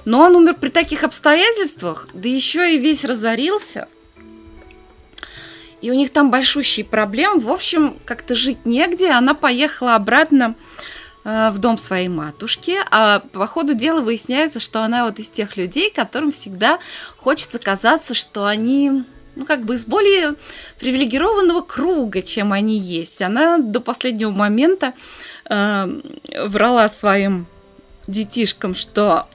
Speaker 2: Но он умер при таких обстоятельствах, да еще и весь разорился. И у них там большущие проблемы. В общем, как-то жить негде. Она поехала обратно э, в дом своей матушки, а по ходу дела выясняется, что она вот из тех людей, которым всегда хочется казаться, что они ну, как бы из более привилегированного круга, чем они есть. Она до последнего момента э, врала своим детишкам, что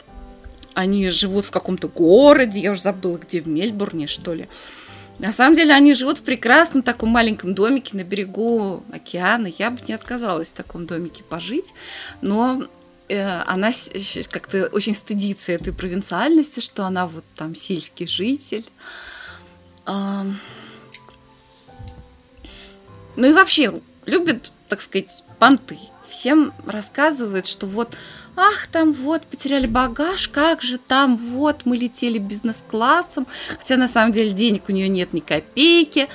Speaker 2: они живут в каком-то городе, я уже забыла, где, в Мельбурне, что ли. На самом деле они живут в прекрасном таком маленьком домике на берегу океана. Я бы не отказалась в таком домике пожить, но э, она как-то очень стыдится этой провинциальности, что она вот там сельский житель. Ну и вообще любит, так сказать, понты. Всем рассказывает, что вот ах, там вот потеряли багаж, как же там, вот мы летели бизнес-классом, хотя на самом деле денег у нее нет ни копейки.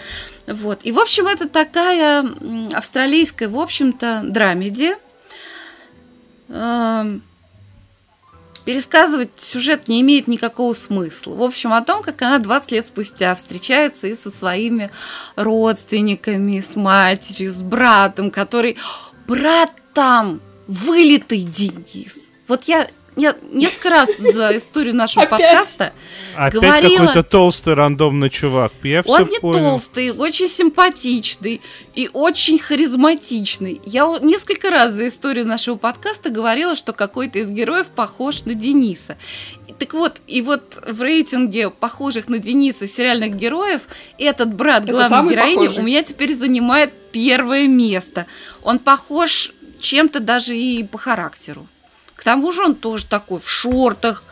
Speaker 2: Вот. И, в общем, это такая австралийская, в общем-то, драмеди. Эм, пересказывать сюжет не имеет никакого смысла. В общем, о том, как она 20 лет спустя встречается и со своими родственниками, с матерью, с братом, который... Брат там вылитый Денис. Вот я, я несколько раз за историю нашего Опять? подкаста
Speaker 1: Опять говорила... какой-то толстый рандомный чувак. Я
Speaker 2: Он не понял. толстый, очень симпатичный и очень харизматичный. Я несколько раз за историю нашего подкаста говорила, что какой-то из героев похож на Дениса. Так вот, и вот в рейтинге похожих на Дениса сериальных героев этот брат главной героини похожий. у меня теперь занимает первое место. Он похож чем-то даже и по характеру. К тому же он тоже такой в шортах,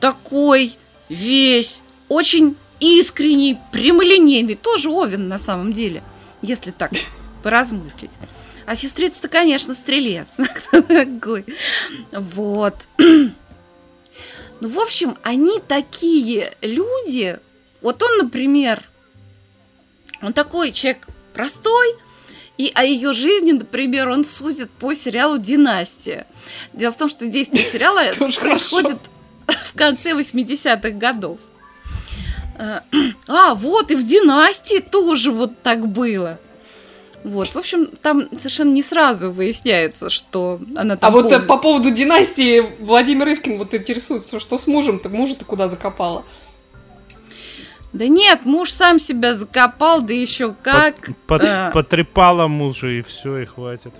Speaker 2: такой весь, очень искренний, прямолинейный, тоже Овен на самом деле, если так поразмыслить. А сестрица-то, конечно, стрелец. Вот. Ну, в общем, они такие люди. Вот он, например, он такой человек простой, и о ее жизни, например, он судит по сериалу «Династия». Дело в том, что действие сериала происходит в конце 80-х годов. Э, а, вот, и в «Династии» тоже вот так было. Вот, в общем, там совершенно не сразу выясняется, что она там.
Speaker 3: А помнит. вот по поводу династии Владимир Ивкин вот интересуется, что с мужем, так мужа-то куда закопала?
Speaker 2: Да нет, муж сам себя закопал, да еще как.
Speaker 1: Под, под, а... Потрепала мужа и все, и хватит.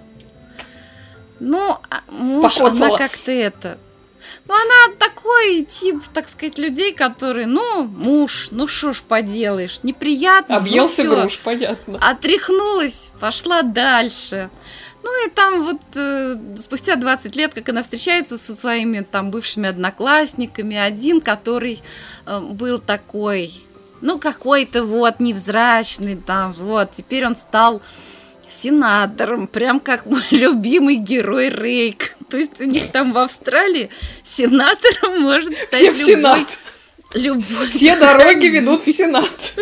Speaker 2: Ну, а муж, Покоцала. она как-то это. Ну, она такой тип, так сказать, людей, которые, ну, муж, ну что ж поделаешь, неприятно.
Speaker 3: Объелся
Speaker 2: ну,
Speaker 3: груш, понятно.
Speaker 2: Отряхнулась, пошла дальше. Ну и там вот э, спустя 20 лет, как она встречается со своими там бывшими одноклассниками, один, который э, был такой, ну, какой-то вот невзрачный там, вот, теперь он стал сенатором, прям как мой любимый герой Рейк. То есть у них там в Австралии сенатором может стать
Speaker 3: Все в любой, Сенат.
Speaker 2: любой.
Speaker 3: Все дороги ведут в Сенат.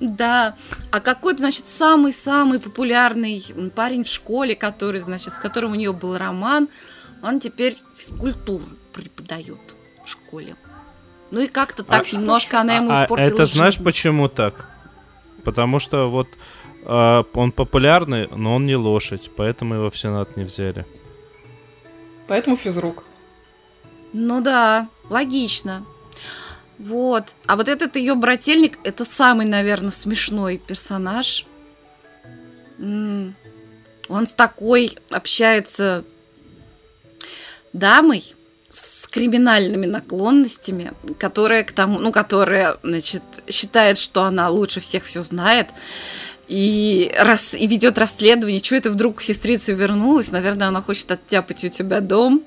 Speaker 2: Да. А какой-то, значит, самый-самый популярный парень в школе, который, значит, с которым у нее был роман, он теперь физкультуру преподает в школе. Ну и как-то так а, немножко она ему а, испортила
Speaker 1: Это знаешь
Speaker 2: жизнь.
Speaker 1: почему так? Потому что вот э, он популярный, но он не лошадь, поэтому его в Сенат не взяли.
Speaker 3: Поэтому физрук.
Speaker 2: Ну да, логично. Вот. А вот этот ее брательник, это самый, наверное, смешной персонаж. М-м. Он с такой общается дамой, криминальными наклонностями, которая к тому, ну, которая, значит, считает, что она лучше всех все знает и, раз, и ведет расследование. Чего это вдруг сестрица вернулась? Наверное, она хочет оттяпать у тебя дом.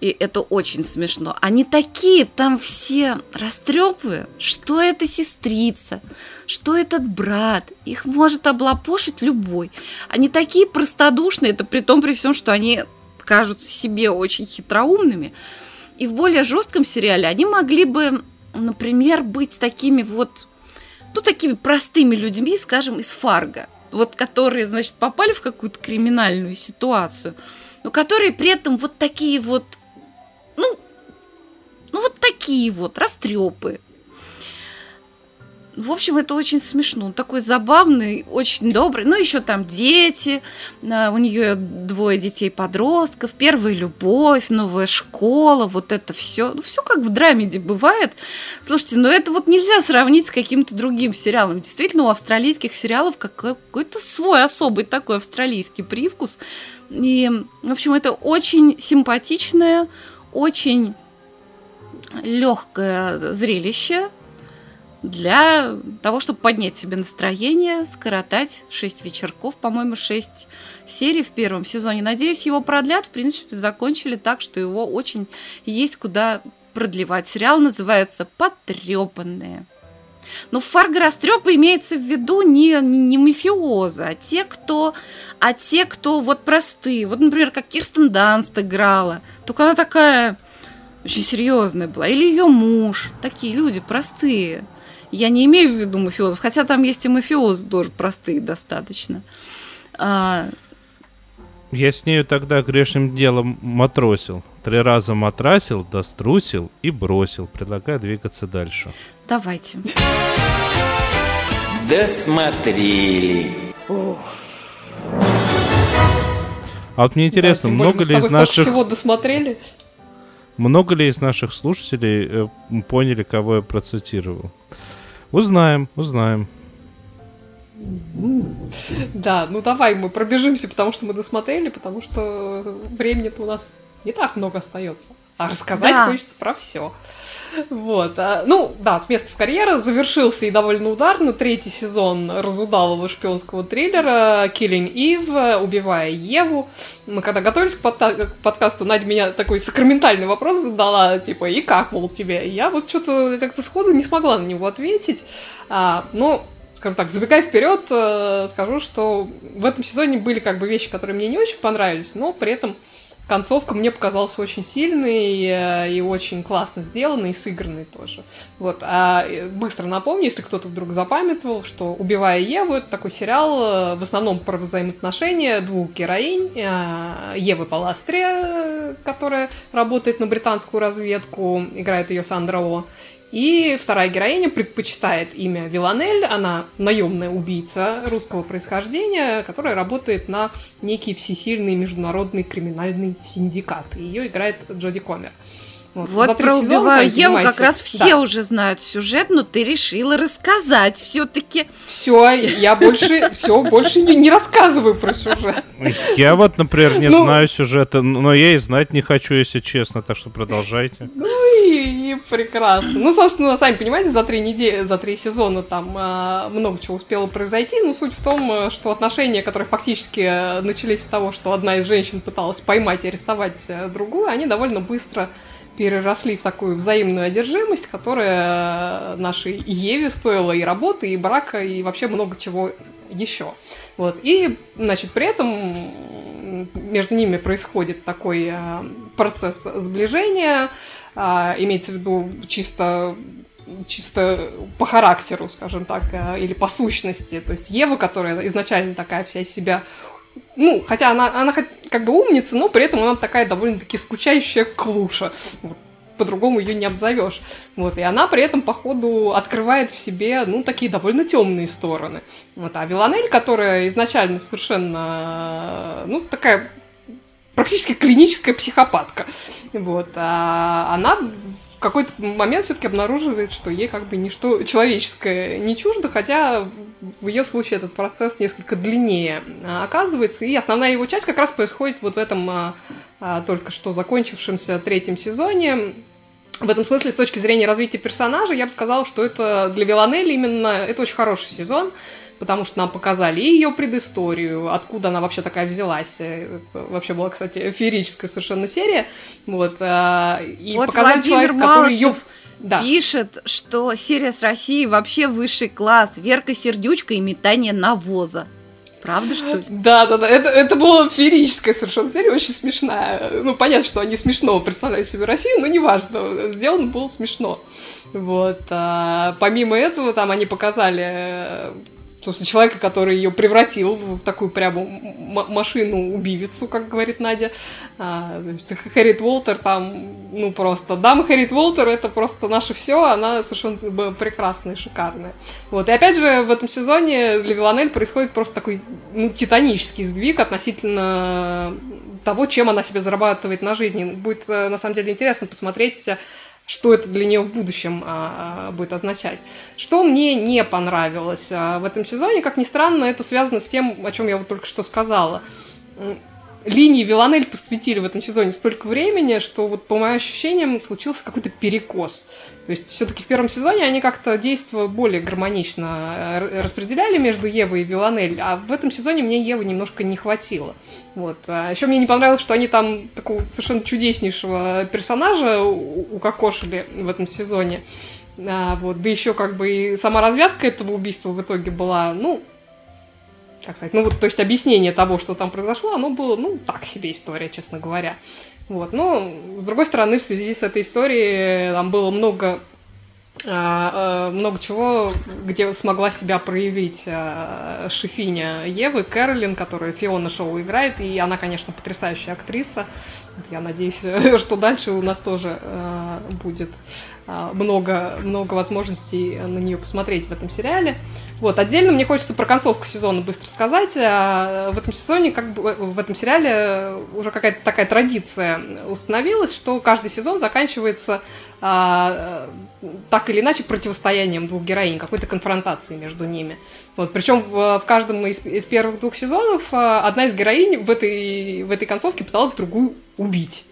Speaker 2: И это очень смешно. Они такие там все растрепые, что это сестрица, что этот брат. Их может облапошить любой. Они такие простодушные, это при том, при всем, что они кажутся себе очень хитроумными. И в более жестком сериале они могли бы, например, быть такими вот, ну, такими простыми людьми, скажем, из Фарго. Вот которые, значит, попали в какую-то криминальную ситуацию, но которые при этом вот такие вот, ну, ну вот такие вот растрепы, в общем, это очень смешно. Он такой забавный, очень добрый. Ну, еще там дети. А, у нее двое детей-подростков. Первая любовь, новая школа. Вот это все. Ну, все как в драмеди бывает. Слушайте, но это вот нельзя сравнить с каким-то другим сериалом. Действительно, у австралийских сериалов какой-то свой особый такой австралийский привкус. И, в общем, это очень симпатичное, очень легкое зрелище для того, чтобы поднять себе настроение, скоротать 6 вечерков, по-моему, 6 серий в первом сезоне. Надеюсь, его продлят. В принципе, закончили так, что его очень есть куда продлевать. Сериал называется «Потрепанные». Но в Фарго растрепа имеется в виду не, не, мафиозы, а те, кто, а те, кто вот простые. Вот, например, как Кирстен Данст играла. Только она такая очень серьезная была. Или ее муж. Такие люди простые. Я не имею в виду мафиозов, хотя там есть и мафиозы тоже простые достаточно. А...
Speaker 1: Я с нею тогда грешным делом матросил. Три раза матрасил, дострусил и бросил. Предлагаю двигаться дальше.
Speaker 2: Давайте.
Speaker 4: Досмотрели.
Speaker 1: А вот мне интересно, да, много ли из наших...
Speaker 3: всего досмотрели?
Speaker 1: Много ли из наших слушателей э, поняли, кого я процитировал? Узнаем, узнаем.
Speaker 3: Да, ну давай мы пробежимся, потому что мы досмотрели, потому что времени-то у нас не так много остается. А рассказать да. хочется про все. Вот. А, ну, да, с места в карьеру завершился и довольно ударно третий сезон разудалого шпионского триллера «Killing Eve», «Убивая Еву». Мы когда готовились к, подта- к подкасту, Надя меня такой сакраментальный вопрос задала, типа, и как, мол, тебе? Я вот что-то как-то сходу не смогла на него ответить. А, но скажем так, забегая вперед, э, скажу, что в этом сезоне были как бы вещи, которые мне не очень понравились, но при этом концовка мне показалась очень сильной э, и очень классно сделанной и сыгранной тоже. Вот. А э, быстро напомню, если кто-то вдруг запамятовал, что «Убивая Еву» — это такой сериал в основном про взаимоотношения двух героинь. Евы Паластре, которая работает на британскую разведку, играет ее Сандра О, и вторая героиня предпочитает имя Виланель. Она наемная убийца русского происхождения, которая работает на некий всесильный международный криминальный синдикат. Ее играет Джоди Комер.
Speaker 2: Вот, вот про убиваю Еву как раз все да. уже знают сюжет, но ты решила рассказать все-таки.
Speaker 3: Все, я больше все больше не, не рассказываю про сюжет.
Speaker 1: Я вот, например, не ну, знаю сюжета, но я и знать не хочу, если честно, так что продолжайте.
Speaker 3: Ну и, и прекрасно. Ну, собственно, сами понимаете, за три недели, за три сезона там э, много чего успело произойти. Но суть в том, э, что отношения, которые фактически э, начались с того, что одна из женщин пыталась поймать и арестовать э, другую, они довольно быстро переросли в такую взаимную одержимость, которая нашей Еве стоила и работы, и брака, и вообще много чего еще. Вот. И, значит, при этом между ними происходит такой э, процесс сближения, э, имеется в виду чисто чисто по характеру, скажем так, э, или по сущности. То есть Ева, которая изначально такая вся из себя ну, хотя она, она как бы умница, но при этом она такая довольно-таки скучающая клуша. Вот, по-другому ее не обзовешь. Вот, и она при этом, походу, открывает в себе, ну, такие довольно темные стороны. Вот, а Виланель, которая изначально совершенно, ну, такая практически клиническая психопатка, вот, а она какой-то момент все-таки обнаруживает, что ей как бы ничто человеческое не чуждо, хотя в ее случае этот процесс несколько длиннее а, оказывается, и основная его часть как раз происходит вот в этом а, а, только что закончившемся третьем сезоне. В этом смысле, с точки зрения развития персонажа, я бы сказала, что это для Виланелли именно это очень хороший сезон, потому что нам показали и ее предысторию, откуда она вообще такая взялась. Это вообще была, кстати, феерическая совершенно серия. Вот,
Speaker 2: и вот показали Владимир человека, Малышев... который ее да. пишет, что серия с Россией вообще высший класс, Верка Сердючка и метание навоза. Правда, что ли?
Speaker 3: Да, да, да. Это, это была феерическая совершенно серия, очень смешная. Ну, понятно, что они смешно представляют себе Россию, но неважно. Сделано было смешно. Вот. А, помимо этого, там они показали собственно, человека, который ее превратил в такую прямо машину-убивицу, как говорит Надя. А, Хэрит Уолтер там, ну просто, дама Хэрит Уолтер это просто наше все, она совершенно прекрасная, шикарная. Вот, и опять же, в этом сезоне для Виланель происходит просто такой, ну, титанический сдвиг относительно того, чем она себе зарабатывает на жизни. Будет, э, на самом деле, интересно посмотреть что это для нее в будущем а, а, будет означать. Что мне не понравилось а, в этом сезоне, как ни странно, это связано с тем, о чем я вот только что сказала линии Виланель посвятили в этом сезоне столько времени, что вот по моим ощущениям случился какой-то перекос. То есть все-таки в первом сезоне они как-то действия более гармонично э, распределяли между Евой и Виланель, а в этом сезоне мне Евы немножко не хватило. Вот. А еще мне не понравилось, что они там такого совершенно чудеснейшего персонажа укокошили в этом сезоне. А, вот. Да еще как бы и сама развязка этого убийства в итоге была, ну, как сказать, ну вот, то есть объяснение того, что там произошло, оно было, ну, так себе история, честно говоря. Вот, но, с другой стороны, в связи с этой историей там было много а, а, много чего, где смогла себя проявить а, шефиня Евы, Кэролин, которая Фиона Шоу играет, и она, конечно, потрясающая актриса. Я надеюсь, что дальше у нас тоже будет а, много, много возможностей на нее посмотреть в этом сериале. Вот, отдельно мне хочется про концовку сезона быстро сказать. А, в этом сезоне, как бы в этом сериале уже какая-то такая традиция установилась, что каждый сезон заканчивается а, так или иначе противостоянием двух героинь, какой-то конфронтацией между ними. Вот, причем в, в каждом из, из первых двух сезонов одна из героинь в этой, в этой концовке пыталась другую убить.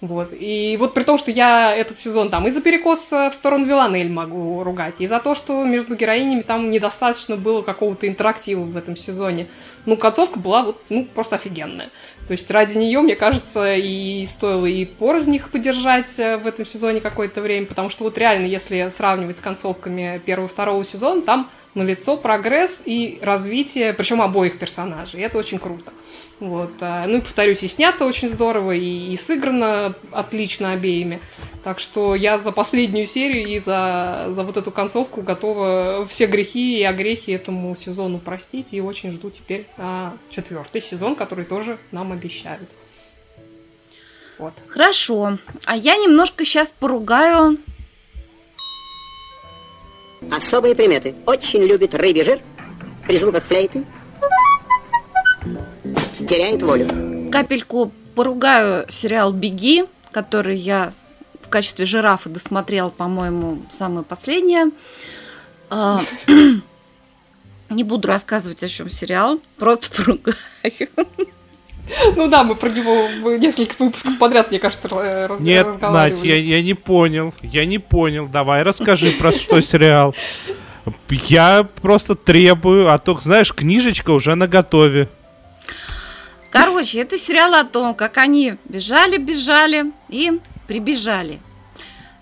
Speaker 3: Вот. И вот при том, что я этот сезон там и за перекос в сторону Виланель могу ругать, и за то, что между героинями там недостаточно было какого-то интерактива в этом сезоне. Ну, концовка была вот, ну, просто офигенная. То есть ради нее, мне кажется, и стоило и порознь их подержать э, в этом сезоне какое-то время, потому что вот реально, если сравнивать с концовками первого и второго сезона, там налицо прогресс и развитие, причем обоих персонажей. И это очень круто. Вот. а, Ну и повторюсь, и снято очень здорово, и, и сыграно отлично обеими. Так что я за последнюю серию и за, за вот эту концовку готова все грехи и огрехи этому сезону простить. И очень жду теперь а, четвертый сезон, который тоже нам обещают. Вот.
Speaker 2: Хорошо. А я немножко сейчас поругаю
Speaker 6: Особые приметы. Очень любит рыбий жир. При звуках флейты теряет волю.
Speaker 2: капельку поругаю сериал «Беги», который я в качестве жирафа досмотрел, по-моему, самое последнее. А, Не буду рассказывать, о чем сериал, просто поругаю.
Speaker 3: Ну да, мы про него несколько выпусков подряд, мне кажется, раз-
Speaker 1: Нет,
Speaker 3: разговаривали.
Speaker 1: Надь, я, я не понял. Я не понял. Давай, расскажи про что сериал. Я просто требую, а то, знаешь, книжечка уже на готове.
Speaker 2: Короче, это сериал о том, как они бежали-бежали и прибежали.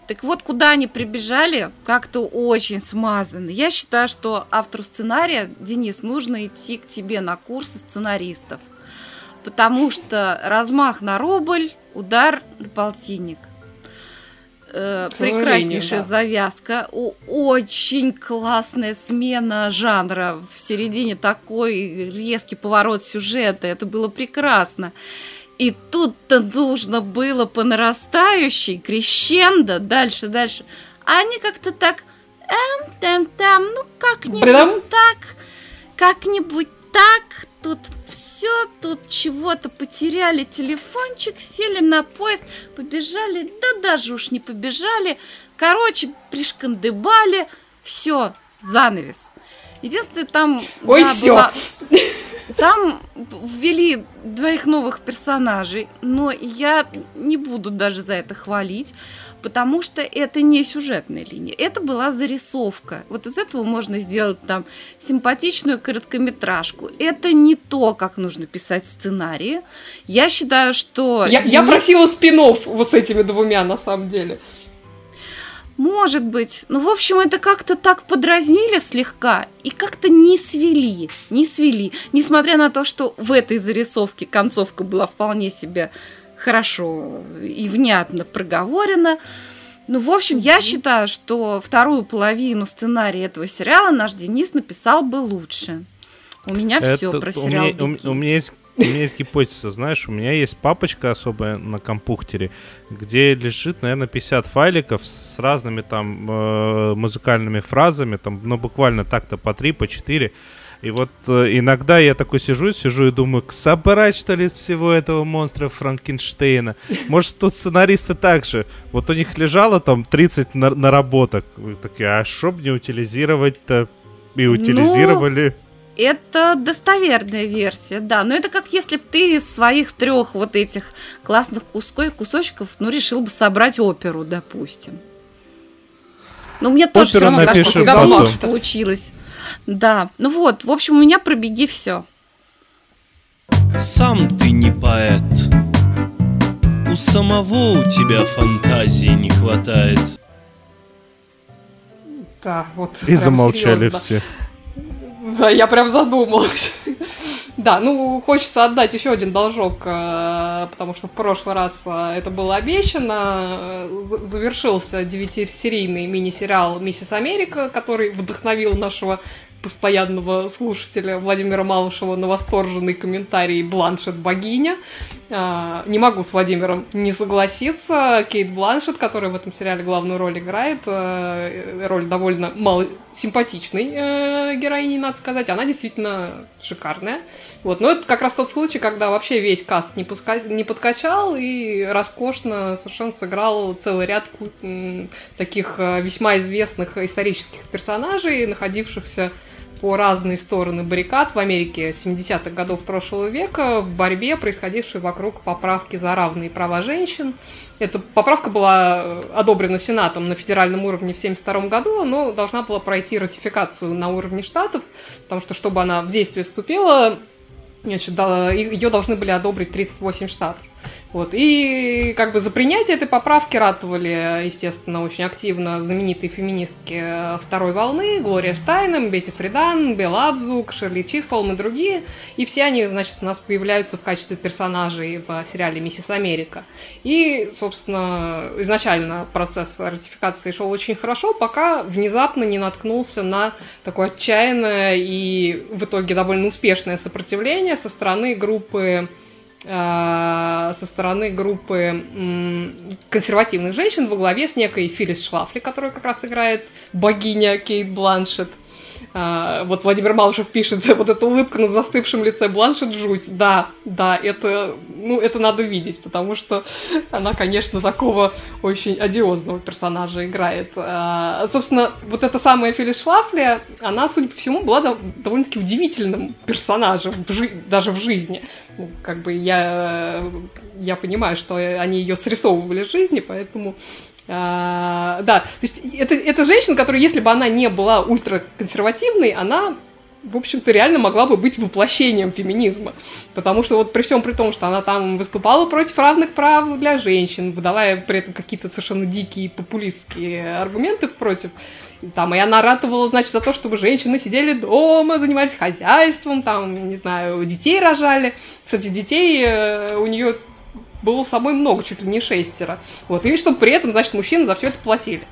Speaker 2: Так вот, куда они прибежали, как-то очень смазано. Я считаю, что автору сценария, Денис, нужно идти к тебе на курсы сценаристов. Потому что размах на рубль, удар на полтинник. Э, прекраснейшая
Speaker 3: да.
Speaker 2: завязка, очень классная смена жанра. В середине такой резкий поворот сюжета. Это было прекрасно. И тут-то нужно было по нарастающей, крещендо, дальше, дальше. А они как-то так, эм, там, там, ну как-нибудь так, как-нибудь так, тут все, тут чего-то потеряли телефончик, сели на поезд, побежали, да даже уж не побежали. Короче, пришкандыбали, все, занавес. Единственное, там...
Speaker 3: Ой,
Speaker 2: да,
Speaker 3: всё.
Speaker 2: была- Там ввели двоих новых персонажей, но я не буду даже за это хвалить, потому что это не сюжетная линия, это была зарисовка. Вот из этого можно сделать там симпатичную короткометражку. Это не то, как нужно писать сценарии. Я считаю, что...
Speaker 3: Я, я просила спин вот с этими двумя, на самом деле.
Speaker 2: Может быть. Ну, в общем, это как-то так подразнили слегка и как-то не свели, не свели. Несмотря на то, что в этой зарисовке концовка была вполне себе хорошо и внятно проговорена. Ну, в общем, я считаю, что вторую половину сценария этого сериала наш Денис написал бы лучше. У меня все про
Speaker 1: у
Speaker 2: сериал
Speaker 1: меня, у, у меня есть у меня есть гипотеза, знаешь, у меня есть папочка особая на компьютере, где лежит, наверное, 50 файликов с разными там э, музыкальными фразами, там, ну, буквально так-то по 3, по 4. И вот э, иногда я такой сижу, сижу и думаю, «К- собрать, что ли, из всего этого монстра Франкенштейна? Может, тут сценаристы так же? Вот у них лежало там 30 на- наработок. Вы такие, а что мне утилизировать-то?
Speaker 2: Ну,
Speaker 1: И утилизировали.
Speaker 2: Это достоверная версия, да. Но это как если бы ты из своих трех вот этих классных кусков, кусочков, ну, решил бы собрать оперу, допустим. Ну, мне тоже все равно кажется, что у тебя
Speaker 1: потом.
Speaker 2: лучше получилось. Да. Ну вот, в общем, у меня про беги все.
Speaker 7: Сам ты не поэт. У самого у тебя фантазии не хватает.
Speaker 3: Да, вот.
Speaker 1: И замолчали
Speaker 3: серьезно.
Speaker 1: все.
Speaker 3: Да, я прям задумалась. Да, ну хочется отдать еще один должок, э, потому что в прошлый раз э, это было обещано. Завершился девятисерийный мини-сериал «Миссис Америка», который вдохновил нашего постоянного слушателя Владимира Малышева на восторженный комментарий «Бланшет богиня». А, Не могу с Владимиром не согласиться. Кейт Бланшет, которая в этом сериале главную роль играет, э, роль довольно мало симпатичной э, героини, надо сказать, она действительно шикарная. Вот. Но это как раз тот случай, когда вообще весь каст не, пуска- не подкачал и роскошно совершенно сыграл целый ряд таких э, весьма известных исторических персонажей, находившихся по разные стороны баррикад в Америке 70-х годов прошлого века в борьбе, происходившей вокруг поправки за равные права женщин. Эта поправка была э, одобрена Сенатом на федеральном уровне в 1972 году, но должна была пройти ратификацию на уровне штатов, потому что, чтобы она в действие вступила, Значит, ее должны были одобрить 38 штатов. Вот. И как бы за принятие этой поправки ратовали, естественно, очень активно знаменитые феминистки второй волны, Глория Стайнем, Бетти Фридан, Белл Абзук, Шерли Чисхолм и другие. И все они, значит, у нас появляются в качестве персонажей в сериале «Миссис Америка». И, собственно, изначально процесс ратификации шел очень хорошо, пока внезапно не наткнулся на такое отчаянное и в итоге довольно успешное сопротивление со стороны группы э, со стороны группы консервативных женщин во главе с некой Филлис Шлафли, которая как раз играет богиня Кейт Бланшет. А, вот Владимир Малышев пишет, вот эта улыбка на застывшем лице Бланшет Жусь. Да, да, это, ну, это надо видеть, потому что она, конечно, такого очень одиозного персонажа играет. А, собственно, вот эта самая Филис Шлафли, она, судя по всему, была довольно-таки удивительным персонажем, в жи- даже в жизни. Ну, как бы я, я понимаю, что они ее срисовывали в жизни, поэтому а, да, то есть это, это женщина, которая, если бы она не была ультраконсервативной, она в общем-то, реально могла бы быть воплощением феминизма. Потому что вот при всем при том, что она там выступала против равных прав для женщин, выдавая при этом какие-то совершенно дикие популистские аргументы против, там, и она ратовала, значит, за то, чтобы женщины сидели дома, занимались хозяйством, там, не знаю, детей рожали. Кстати, детей э, у нее было с собой много, чуть ли не шестеро. Вот, и чтобы при этом, значит, мужчины за все это платили.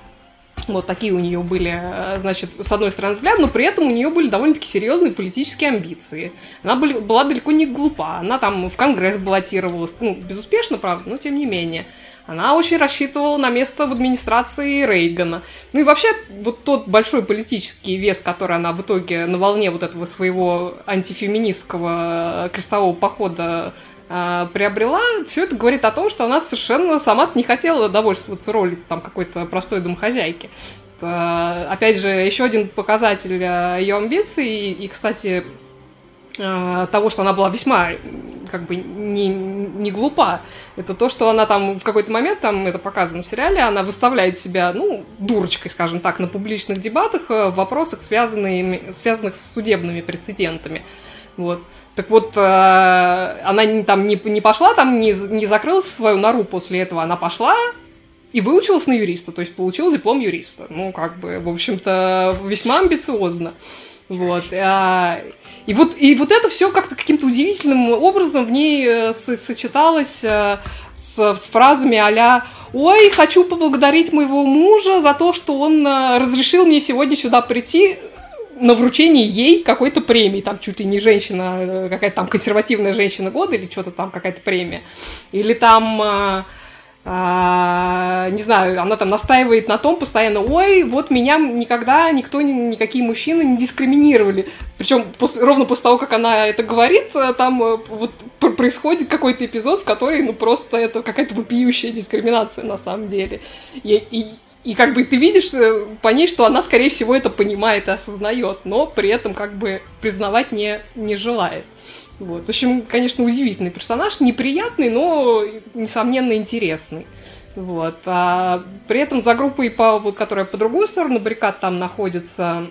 Speaker 3: Вот такие у нее были, э, значит, с одной стороны взгляд, но при этом у нее были довольно-таки серьезные политические амбиции. Она была далеко не глупа. Она там в Конгресс баллотировалась, ну, безуспешно, правда, но тем не менее. Она очень рассчитывала на место в администрации Рейгана. Ну и вообще, вот тот большой политический вес, который она в итоге на волне вот этого своего антифеминистского крестового похода а, приобрела, все это говорит о том, что она совершенно сама не хотела довольствоваться ролью там какой-то простой домохозяйки. Это, опять же, еще один показатель а, ее амбиций и, и, кстати, а, того, что она была весьма как бы не, не глупа. Это то, что она там в какой-то момент, там это показано в сериале, она выставляет себя, ну, дурочкой, скажем так, на публичных дебатах в вопросах, связанных, связанных с судебными прецедентами. Вот. Так вот, э, она там не, не пошла, там не, не закрылась свою нору после этого, она пошла и выучилась на юриста, то есть получила диплом юриста. Ну, как бы, в общем-то, весьма амбициозно. Вот. А, и вот, и вот это все как-то каким-то удивительным образом в ней э, сочеталось э, с, с фразами а «Ой, хочу поблагодарить моего мужа за то, что он разрешил мне сегодня сюда прийти, на вручении ей какой-то премии, там чуть ли не женщина, э, какая-то там консервативная женщина года или что-то там, какая-то премия. Или там, а, а, не знаю, она там настаивает на том постоянно, ой, вот меня никогда никто, никакие мужчины не дискриминировали. Причем ровно после того, как она это говорит, э, там вот происходит какой-то эпизод, в который, ну, просто это какая-то вопиющая дискриминация на самом деле. И, и, и как бы ты видишь э, по ней, что она, скорее всего, это понимает и осознает, но при этом как бы признавать не, не желает. Вот. В общем, конечно, удивительный персонаж, неприятный, но, несомненно, интересный. Вот. А при этом за группой, по, вот, которая по другую сторону баррикад там находится,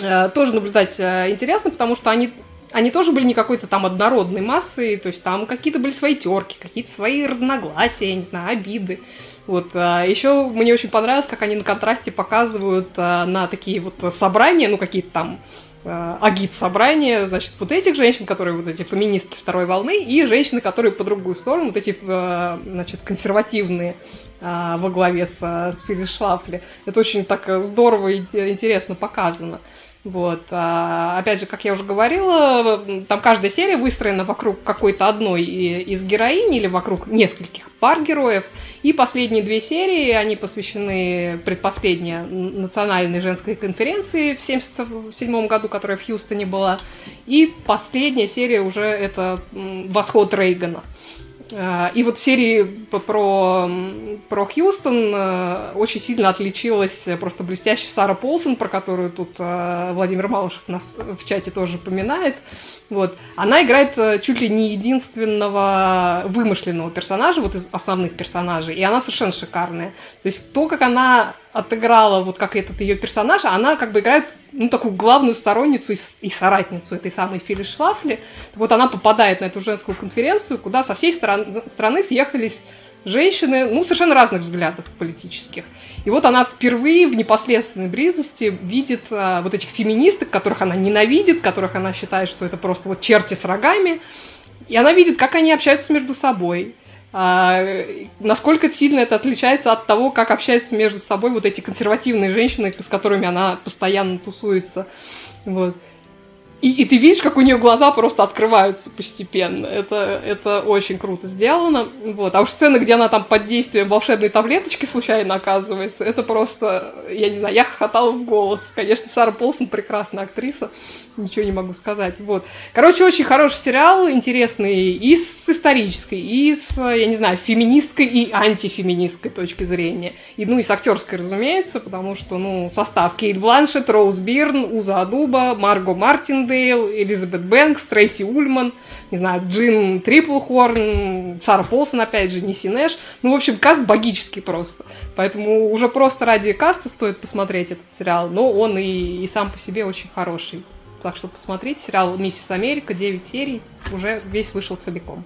Speaker 3: э, тоже наблюдать э, интересно, потому что они они тоже были не какой-то там однородной массой, то есть там какие-то были свои терки, какие-то свои разногласия, я не знаю, обиды. Вот. А еще мне очень понравилось, как они на контрасте показывают а, на такие вот собрания, ну, какие-то там а, агит-собрания, значит, вот этих женщин, которые вот эти феминистки второй волны, и женщины, которые по другую сторону, вот эти, значит, консервативные во главе с, с Шлафли. Это очень так здорово и интересно показано. Вот. А, опять же, как я уже говорила, там каждая серия выстроена вокруг какой-то одной из героинь или вокруг нескольких пар героев. И последние две серии, они посвящены предпоследней национальной женской конференции в 1977 году, которая в Хьюстоне была. И последняя серия уже это «Восход Рейгана». И вот в серии про, про Хьюстон э, очень сильно отличилась просто блестящая Сара Полсон, про которую тут э, Владимир Малышев нас в чате тоже упоминает. Вот. Она играет э, чуть ли не единственного вымышленного персонажа, вот из основных персонажей, и она совершенно шикарная. То есть то, как она отыграла вот как этот ее персонаж, а она как бы играет ну, такую главную сторонницу и, соратницу этой самой Фили Шлафли. Вот она попадает на эту женскую конференцию, куда со всей стран- страны съехались женщины, ну, совершенно разных взглядов политических. И вот она впервые в непосредственной близости видит а, вот этих феминисток, которых она ненавидит, которых она считает, что это просто вот черти с рогами. И она видит, как они общаются между собой, а, насколько сильно это отличается от того, как общаются между собой вот эти консервативные женщины, с которыми она постоянно тусуется. Вот. И, и ты видишь, как у нее глаза просто открываются постепенно. Это, это очень круто сделано. Вот. А уж сцены, где она там под действием волшебной таблеточки случайно оказывается, это просто, я не знаю, я хохотала в голос. Конечно, Сара Полсон прекрасная актриса, ничего не могу сказать. Вот. Короче, очень хороший сериал, интересный и с исторической, и с, я не знаю, феминистской и антифеминистской точки зрения. И, ну, и с актерской, разумеется, потому что, ну, состав Кейт Бланшет, Роуз Бирн, Уза Адуба, Марго Мартиндейл, Элизабет Бэнкс, Трейси Ульман, не знаю, Джин Триплхорн, Сара Полсон, опять же, Ниси Нэш. Ну, в общем, каст богический просто. Поэтому уже просто ради каста стоит посмотреть этот сериал, но он и, и сам по себе очень хороший. Так что посмотрите сериал «Миссис Америка», 9 серий, уже весь вышел целиком.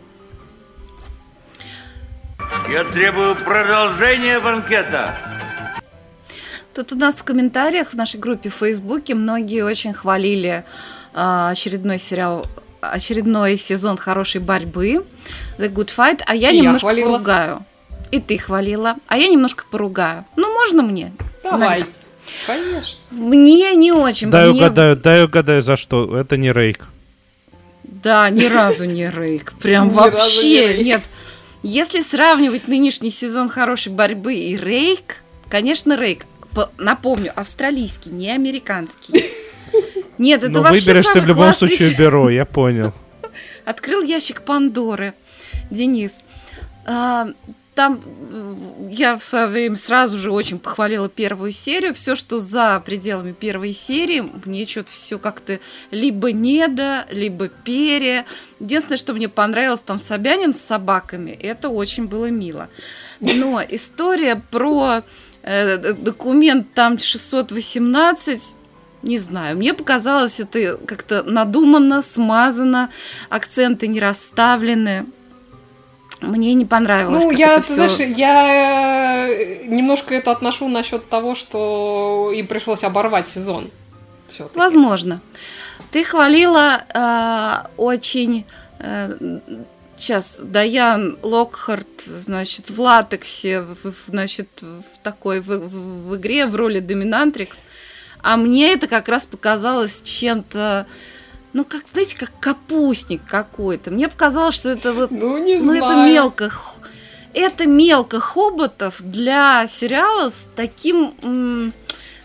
Speaker 8: Я требую продолжения банкета.
Speaker 2: Тут у нас в комментариях в нашей группе в Фейсбуке многие очень хвалили очередной сериал, очередной сезон хорошей борьбы The Good Fight, а я
Speaker 3: И я
Speaker 2: немножко
Speaker 3: хвалила.
Speaker 2: поругаю. И ты хвалила, а я немножко поругаю. Ну, можно мне?
Speaker 3: Давай.
Speaker 2: Иногда.
Speaker 3: Конечно.
Speaker 2: Мне не очень.
Speaker 1: Дай
Speaker 2: мне-
Speaker 1: угадаю, дай угадаю, за что. Это не Рейк.
Speaker 2: Да, ни разу не рейк. Прям
Speaker 3: Ни разу не
Speaker 2: вообще нет. Если сравнивать нынешний сезон хорошей борьбы и рейк, конечно, рейк. Напомню, австралийский, не американский. Нет, это
Speaker 1: Ну,
Speaker 2: вообще
Speaker 1: выберешь ты в любом
Speaker 2: классный
Speaker 1: случае бюро, я понял.
Speaker 2: Открыл ящик Пандоры. Денис. А, Там м, я в свое время сразу же очень похвалила первую серию. Все, что за пределами первой серии, мне что-то все как-то либо недо, либо пере. Единственное, что мне понравилось, там Собянин с собаками. Это очень было мило. Но история про э, документ там 618 не знаю, мне показалось это как-то надуманно, смазано, акценты не расставлены. Мне не понравилось.
Speaker 3: Ну, я, ты
Speaker 2: всё-
Speaker 3: знаешь, я э, немножко это отношу насчет того, что им пришлось оборвать сезон. Все.
Speaker 2: Возможно. Ты хвалила э, очень сейчас Даян Локхарт, значит, в латексе, в, в- значит, в такой в, в- в игре в роли доминантрикс. А мне это как раз показалось чем-то, ну, как, знаете, как капустник какой-то. Мне показалось, что это вот
Speaker 3: Ну, не
Speaker 2: ну,
Speaker 3: знаю.
Speaker 2: это мелко. Это мелко хоботов для сериала с таким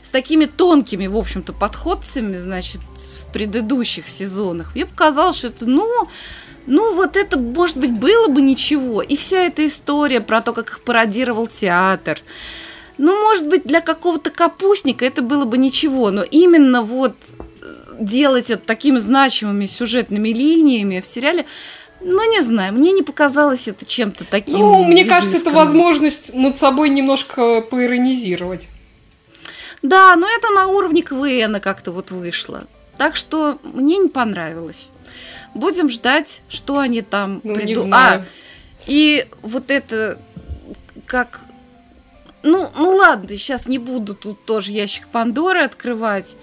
Speaker 2: с такими тонкими, в общем-то, подходцами, значит, в предыдущих сезонах. Мне показалось, что это, ну, ну, вот это, может быть, было бы ничего. И вся эта история про то, как их пародировал театр. Ну, может быть, для какого-то капустника это было бы ничего, но именно вот э, делать это такими значимыми сюжетными линиями в сериале, ну, не знаю, мне не показалось это чем-то таким
Speaker 3: Ну, мне кажется, это
Speaker 2: изысканным.
Speaker 3: возможность над собой немножко поиронизировать.
Speaker 2: Да, но это на уровне КВН как-то вот вышло. Так что мне не понравилось. Будем ждать, что они там
Speaker 3: Ну, не
Speaker 2: приду-
Speaker 3: знаю.
Speaker 2: А, и вот это как... Ну, ну ладно, сейчас не буду тут тоже ящик Пандоры открывать.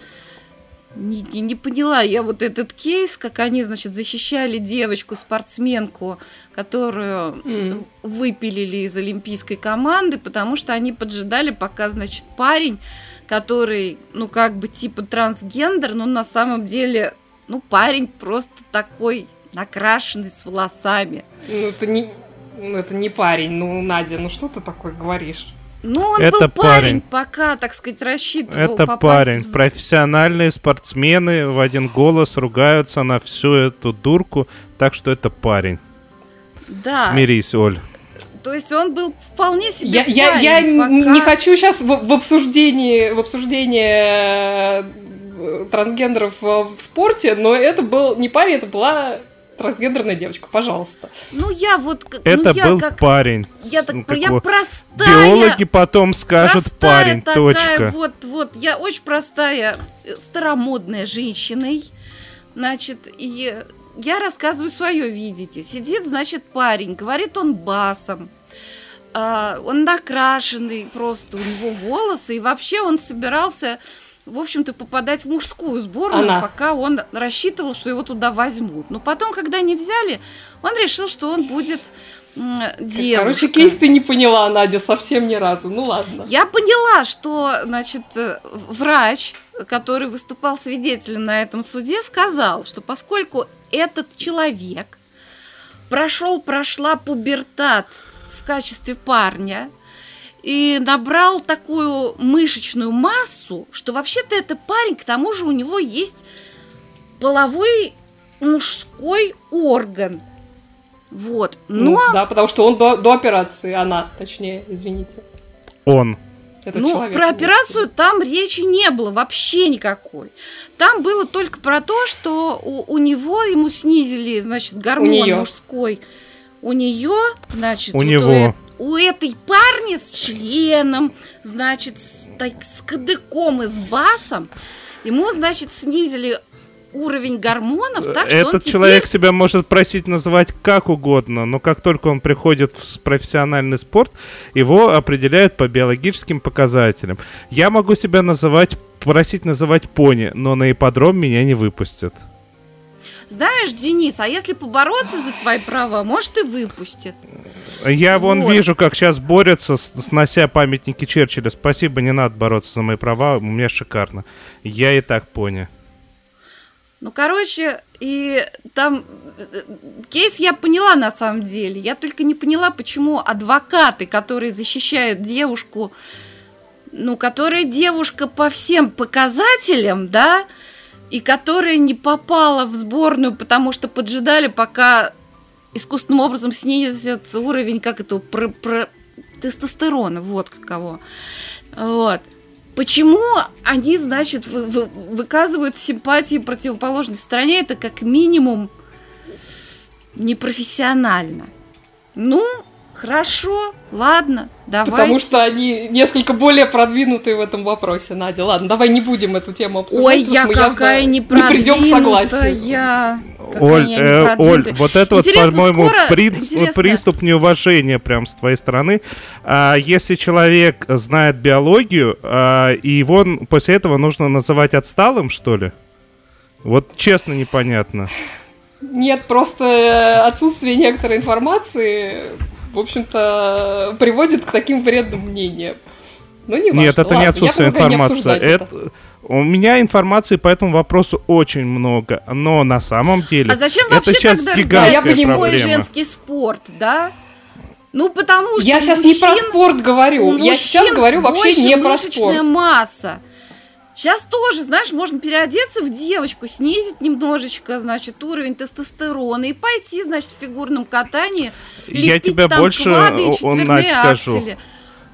Speaker 2: Не, не, не поняла я вот этот кейс, как они, значит, защищали девочку-спортсменку, которую
Speaker 3: М.
Speaker 2: выпилили из олимпийской команды, потому что они поджидали, пока, значит, парень, который, ну, как бы типа трансгендер, но на самом деле, ну, парень просто такой накрашенный с волосами.
Speaker 3: Ну, это не, ну, это не парень. Ну, Надя, ну что ты такое говоришь?
Speaker 2: Ну, он
Speaker 1: Это
Speaker 2: был парень,
Speaker 1: парень.
Speaker 2: пока, так сказать, рассчитывал
Speaker 1: Это парень.
Speaker 2: в...
Speaker 1: Профессиональные спортсмены в один голос ругаются на всю эту дурку, так что это парень.
Speaker 2: Да,
Speaker 1: Смирись, Оль.
Speaker 2: то есть он был вполне себе
Speaker 3: Я, я,
Speaker 2: парень,
Speaker 3: я н-
Speaker 2: пока-
Speaker 3: не хочу сейчас в, в обсуждении, в обсуждении э, трансгендеров в, в спорте, но это был не парень, это была трансгендерная девочка, пожалуйста.
Speaker 2: Ну, я вот... как-
Speaker 1: Это
Speaker 2: ну, я
Speaker 1: был
Speaker 2: как...
Speaker 1: парень.
Speaker 2: Я, так,
Speaker 1: как
Speaker 2: я простая.
Speaker 1: Биологи потом скажут
Speaker 2: простая
Speaker 1: парень,
Speaker 2: такая,
Speaker 1: точка.
Speaker 2: Вот, вот, я очень простая, э, старомодная женщиной. Значит, и я рассказываю свое видите. Сидит, значит, парень, говорит он басом. А, он накрашенный просто, у него волосы, и вообще он собирался, в общем-то, попадать в мужскую сборную,
Speaker 3: Она.
Speaker 2: пока он рассчитывал, что его туда возьмут. Но потом, когда не взяли, он решил, что он будет м, девушкой.
Speaker 3: Короче, кейс ты не поняла, Надя, совсем ни разу. Ну ладно.
Speaker 2: Я поняла, что, значит, э, врач, который выступал свидетелем на этом суде, сказал, что поскольку этот человек прошел, прошла пубертат в качестве парня и набрал такую мышечную массу, что вообще-то это парень, к тому же у него есть половой мужской орган. Вот. Но
Speaker 3: Ну, да, потому что он до, до операции, она, точнее, извините.
Speaker 1: Он.
Speaker 3: Этот
Speaker 2: ну,
Speaker 3: человек.
Speaker 2: про операцию там речи не было вообще никакой. Там было только про то, что у, у него ему снизили, значит, гормон
Speaker 3: неё.
Speaker 2: мужской. У нее, значит,
Speaker 1: У
Speaker 2: вот
Speaker 1: него.
Speaker 2: У этой парня с членом, значит, с, так- с кадыком и с басом, ему, значит, снизили уровень гормонов, так что
Speaker 1: Этот
Speaker 2: теперь-
Speaker 1: человек себя может просить называть как угодно, но как только он приходит в профессиональный спорт, его определяют по биологическим показателям. Я могу себя называть, просить называть пони, но на ипподром меня не выпустят.
Speaker 2: Знаешь, Денис, а если побороться за твои права, может и выпустят.
Speaker 1: Я вон
Speaker 2: Вот.
Speaker 1: вижу, как сейчас борются, снося памятники Черчилля. Спасибо, не надо бороться за мои права, у меня шикарно. Я и так пони.
Speaker 2: Ну, короче, и там э, кейс я поняла на самом деле. Я только не поняла, почему адвокаты, которые защищают девушку, ну, которая девушка по всем показателям, да, и которая не попала в сборную, потому что поджидали, пока искусственным образом снизится уровень, как это, про, про- тестостерона, вот кого. Вот. Почему они, значит, вы- вы- выказывают симпатии противоположной стороне? Это как минимум непрофессионально. Ну, хорошо, ладно, давай.
Speaker 3: Потому что они несколько более продвинутые в этом вопросе, Надя. Ладно, давай не будем эту тему обсуждать.
Speaker 2: Ой, я какая не
Speaker 3: не придем к согласию.
Speaker 1: Оль, э, Оль, вот это вот, по-моему,
Speaker 2: скоро-
Speaker 1: принц-
Speaker 2: интересно,
Speaker 1: приступ неуважения прям с твоей стороны. А, если человек знает биологию, а, и его после этого нужно называть отсталым, что ли? Вот честно непонятно.
Speaker 3: Нет, просто э, отсутствие некоторой информации, в общем-то, приводит к таким вредным мнениям. Ну, не
Speaker 1: Нет, это не отсутствие информации.
Speaker 3: Это...
Speaker 1: Это... У меня информации по этому вопросу очень много, но на самом деле
Speaker 2: А зачем
Speaker 1: это
Speaker 2: вообще
Speaker 1: сейчас
Speaker 2: тогда
Speaker 1: гигантская проблема.
Speaker 2: женский спорт, да? Ну, потому что
Speaker 3: Я сейчас не про
Speaker 2: мужчин-
Speaker 3: спорт говорю. Я сейчас
Speaker 2: мужчин
Speaker 3: говорю вообще не про
Speaker 2: мышечная
Speaker 3: спорт.
Speaker 2: масса. Сейчас тоже, знаешь, можно переодеться в девочку, снизить немножечко, значит, уровень тестостерона и пойти, значит, в фигурном катании.
Speaker 1: Я тебе
Speaker 2: там
Speaker 1: больше,
Speaker 2: квады и
Speaker 1: Надь, скажу.
Speaker 2: аксели.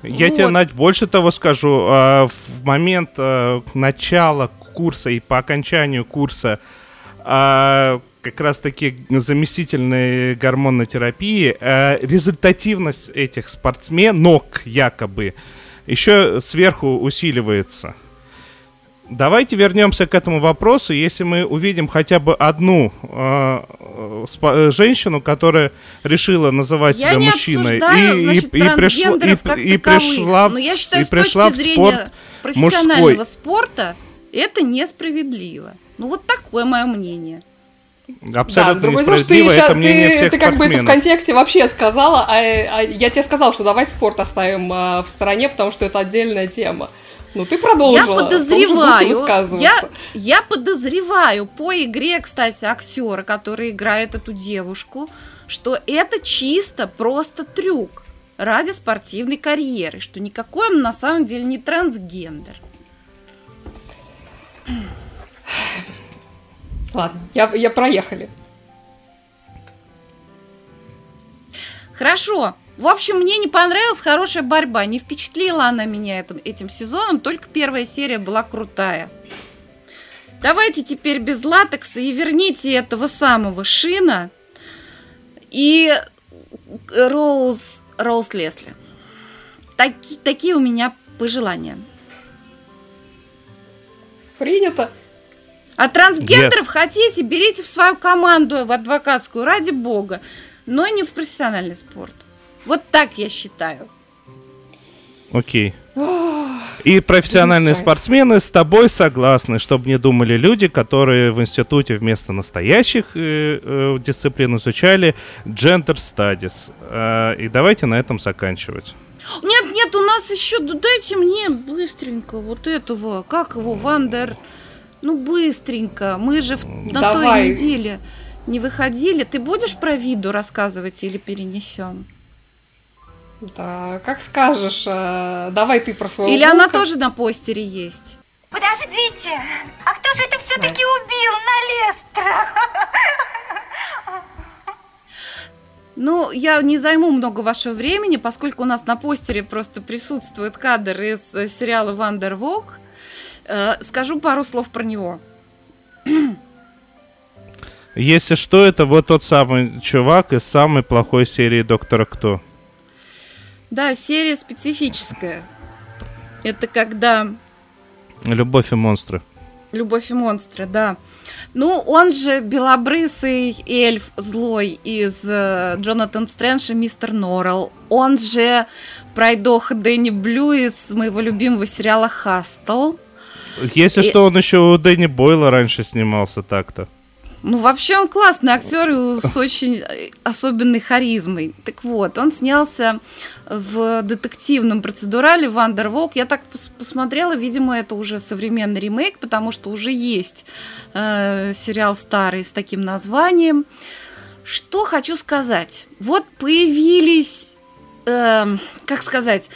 Speaker 1: Я тебе,
Speaker 2: Вот.
Speaker 1: Надь, больше того скажу. а, В момент а, начала курса и по окончанию курса а, как раз-таки заместительной гормонной терапии результативность этих спортсменок якобы еще сверху усиливается. Давайте вернемся к этому вопросу. Если мы увидим хотя бы одну э, э, спа- женщину, которая решила называть
Speaker 2: Я
Speaker 1: себя
Speaker 2: не
Speaker 1: мужчиной
Speaker 2: обсуждаю, значит,
Speaker 1: пришла,
Speaker 2: трансгендеров как
Speaker 1: и
Speaker 2: таковых,
Speaker 1: пришла, в-
Speaker 2: но я считаю,
Speaker 1: и
Speaker 2: с точки
Speaker 1: пришла в
Speaker 2: зрения
Speaker 1: спорт
Speaker 2: профессионального
Speaker 1: мужской.
Speaker 2: спорта это несправедливо. Ну, вот такое мое мнение.
Speaker 1: Абсолютно
Speaker 3: да, ты,
Speaker 1: несправедливо.
Speaker 3: ща-
Speaker 1: Это мнение
Speaker 3: ты-
Speaker 1: всех
Speaker 3: ты как бы это в контексте вообще сказала, а, а я тебе сказала, что давай спорт оставим а, в стороне, потому что это отдельная тема. Ну, ты
Speaker 2: Я
Speaker 3: продолжила. духе
Speaker 2: подозреваю, я, я подозреваю по игре, кстати, актера, который играет эту девушку, что это чисто просто трюк ради спортивной карьеры, что никакой он на самом деле не трансгендер.
Speaker 3: Ладно, я, я проехали.
Speaker 2: Хорошо. В общем, мне не понравилась хорошая борьба. Не впечатлила она меня этим, этим сезоном, только первая серия была крутая. Давайте теперь без латекса и верните этого самого Шина и Роуз, Роуз Лесли. Таки, такие у меня пожелания.
Speaker 3: Принято.
Speaker 2: А трансгендеров yes. хотите, берите в свою команду в адвокатскую, ради бога, но не в профессиональный спорт. Вот так я считаю.
Speaker 1: Окей. И профессиональные спортсмены с тобой согласны, чтобы не думали люди, которые в институте вместо настоящих э, э, дисциплин изучали gender studies. Э, и давайте на этом заканчивать.
Speaker 2: Нет, нет, у нас еще, дайте мне быстренько вот этого, как его, Вандер, ну быстренько, мы же в, на Давай. той неделе не выходили. Ты будешь про виду рассказывать или перенесем?
Speaker 3: Да, как скажешь. Э, давай ты про своего
Speaker 2: Или волка. она тоже на постере есть?
Speaker 9: Подождите, а кто же это все-таки убил на Лестера?
Speaker 2: Ну, я не займу много вашего времени, поскольку у нас на постере просто присутствует кадр из э, сериала «Вандер Волк». Э, скажу пару слов про него.
Speaker 1: Если что, это вот тот самый чувак из самой плохой серии «Доктора Кто».
Speaker 2: Да, серия специфическая. Это когда...
Speaker 1: Любовь и монстры.
Speaker 2: Любовь и монстры, да. Ну, он же белобрысый эльф злой из э, Джонатан Стрэндж и Мистер Норрелл. Он же пройдох Дэнни Блю из моего любимого сериала «Хастл».
Speaker 1: Если и... что, он еще у Дэнни Бойла раньше снимался так-то.
Speaker 2: Ну, вообще он классный актер с очень э, особенной харизмой. Так вот, он снялся в детективном процедурале «Вандерволк». Я так пос посмотрела, видимо, это уже современный ремейк, потому что уже есть э, сериал старый с таким названием. Что хочу сказать. Вот появились, э, как сказать,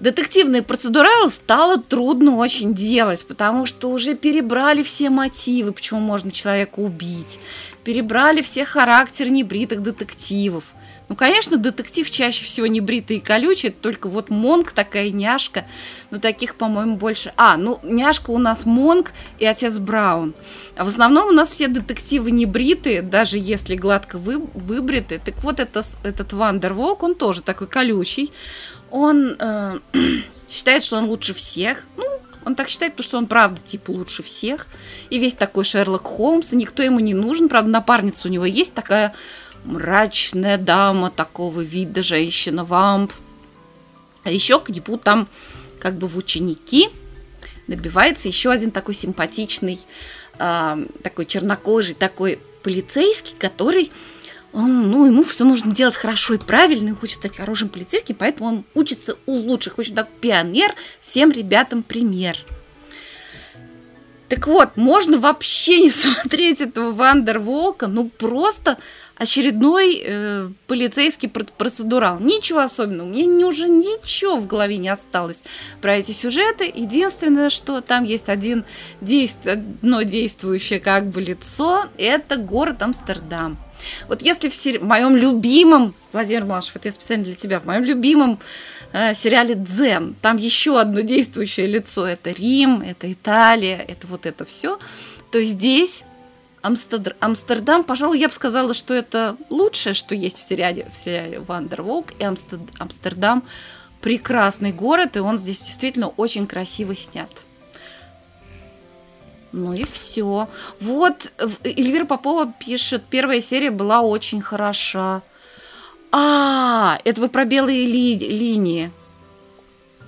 Speaker 2: детективные процедуралы стало трудно очень делать, потому что уже перебрали все мотивы, почему можно человека убить, перебрали все характеры небритых детективов. Ну, конечно, детектив чаще всего не бритый и колючий, только вот Монк такая няшка, но таких, по-моему, больше... А, ну, няшка у нас Монк и отец Браун. А в основном у нас все детективы не бритые, даже если гладко вы, выбриты. Так вот, это, этот Вандерволк, он тоже такой колючий, он э, считает, что он лучше всех. Ну, он так считает, потому что он правда типа лучше всех. И весь такой Шерлок Холмс, и никто ему не нужен. Правда, напарница у него есть такая мрачная дама такого вида, женщина-вамп. А еще к нему там как бы в ученики набивается еще один такой симпатичный, э, такой чернокожий, такой полицейский, который он, ну, ему все нужно делать хорошо и правильно, он хочет стать хорошим полицейским, поэтому он учится у лучших, хочет так пионер, всем ребятам пример. Так вот, можно вообще не смотреть этого Вандерволка, ну просто очередной э, полицейский процедурал. Ничего особенного. Мне не, уже ничего в голове не осталось про эти сюжеты. Единственное, что там есть один действ... одно действующее как бы лицо, это город Амстердам. Вот если в, сери... в моем любимом, Владимир Малышев, это я специально для тебя, в моем любимом э, сериале «Дзен», там еще одно действующее лицо, это Рим, это Италия, это вот это все, то здесь Амстер... Амстердам, пожалуй, я бы сказала, что это лучшее, что есть в сериале, в сериале «Вандерволк», и Амстер... Амстердам прекрасный город, и он здесь действительно очень красиво снят. Ну и все. Вот Эльвира Попова пишет, первая серия была очень хороша. А, это вы про белые ли, линии.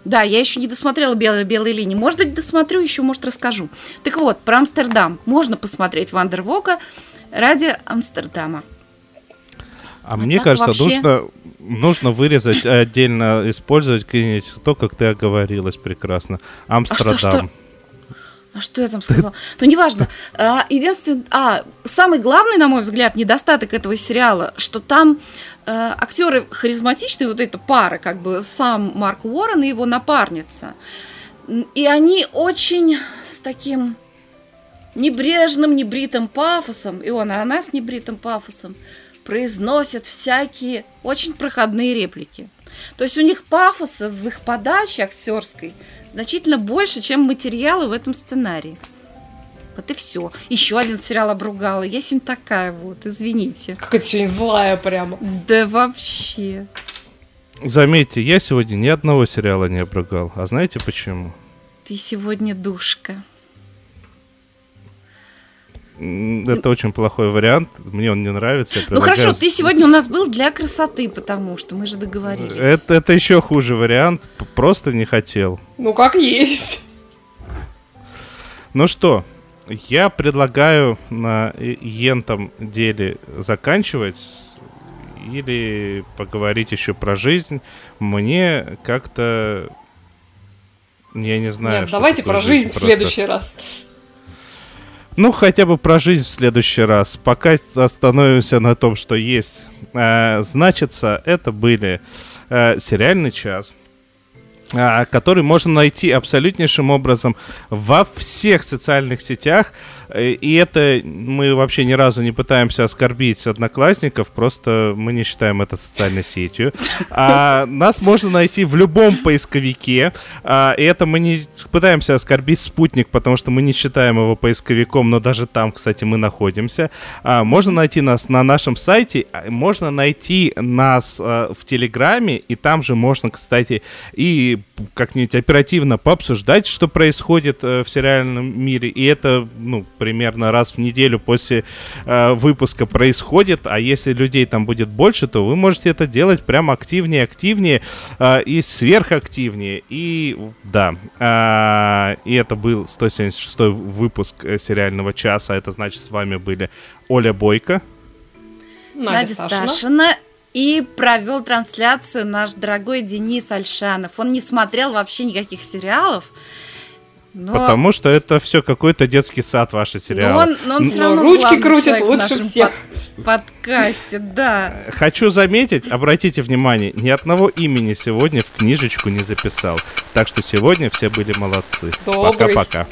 Speaker 2: Да, я еще не досмотрела белые, белые линии. Может быть, досмотрю, еще, может, расскажу. Так вот, про Амстердам. Можно посмотреть Вандервока ради Амстердама.
Speaker 1: А, а мне кажется, вообще... нужно, нужно вырезать отдельно, использовать то, как ты оговорилась прекрасно. Амстердам. А что, что?
Speaker 2: А что я там сказала? Ну, неважно. А, единственное... А, самый главный, на мой взгляд, недостаток этого сериала, что там э, актеры харизматичные, вот эта пара, как бы сам Марк Уоррен и его напарница. И они очень с таким небрежным, небритым пафосом, и он, и она с небритым пафосом, произносят всякие очень проходные реплики. То есть у них пафоса в их подаче актерской – значительно больше, чем материалы в этом сценарии. Вот и все. Еще один сериал обругала. Я сегодня такая вот, извините.
Speaker 3: Какая-то сегодня злая прямо.
Speaker 2: Да вообще.
Speaker 1: Заметьте, я сегодня ни одного сериала не обругал. А знаете почему?
Speaker 2: Ты сегодня душка.
Speaker 1: Это очень плохой вариант. Мне он не нравится.
Speaker 2: Ну хорошо, ты сегодня у нас был для красоты, потому что мы же договорились.
Speaker 1: Это, это еще хуже вариант. Просто не хотел.
Speaker 3: Ну как есть.
Speaker 1: Ну что, я предлагаю на ентом деле заканчивать или поговорить еще про жизнь. Мне как-то я не знаю.
Speaker 3: Нет, давайте про жизнь, жизнь в следующий раз.
Speaker 1: Ну, хотя бы про жизнь в следующий раз. Пока остановимся на том, что есть. Э, значится, это были э, сериальный час который можно найти абсолютнейшим образом во всех социальных сетях. Э, и это мы вообще ни разу не пытаемся оскорбить одноклассников, просто мы не считаем это социальной сетью. А нас можно найти в любом поисковике. А, и это мы не пытаемся оскорбить спутник, потому что мы не считаем его поисковиком, но даже там, кстати, мы находимся. А, можно найти нас на нашем сайте, а, можно найти нас а, в Телеграме, и там же можно, кстати, и как-нибудь оперативно пообсуждать, что происходит э, в сериальном мире. И это, ну, примерно раз в неделю после э, выпуска происходит. А если людей там будет больше, то вы можете это делать прям активнее, активнее э, и сверхактивнее. И да, э, и это был 176 выпуск сериального часа. Это значит, с вами были Оля Бойко.
Speaker 2: Надя, Надя Сташина и провел трансляцию наш дорогой Денис Альшанов. Он не смотрел вообще никаких сериалов.
Speaker 1: Но... Потому что это все какой-то детский сад, ваши сериалы.
Speaker 2: Но он, но он все равно
Speaker 3: ручки крутит лучше всех.
Speaker 2: Под, подкасте, да.
Speaker 1: Хочу заметить, обратите внимание, ни одного имени сегодня в книжечку не записал. Так что сегодня все были молодцы. Пока-пока.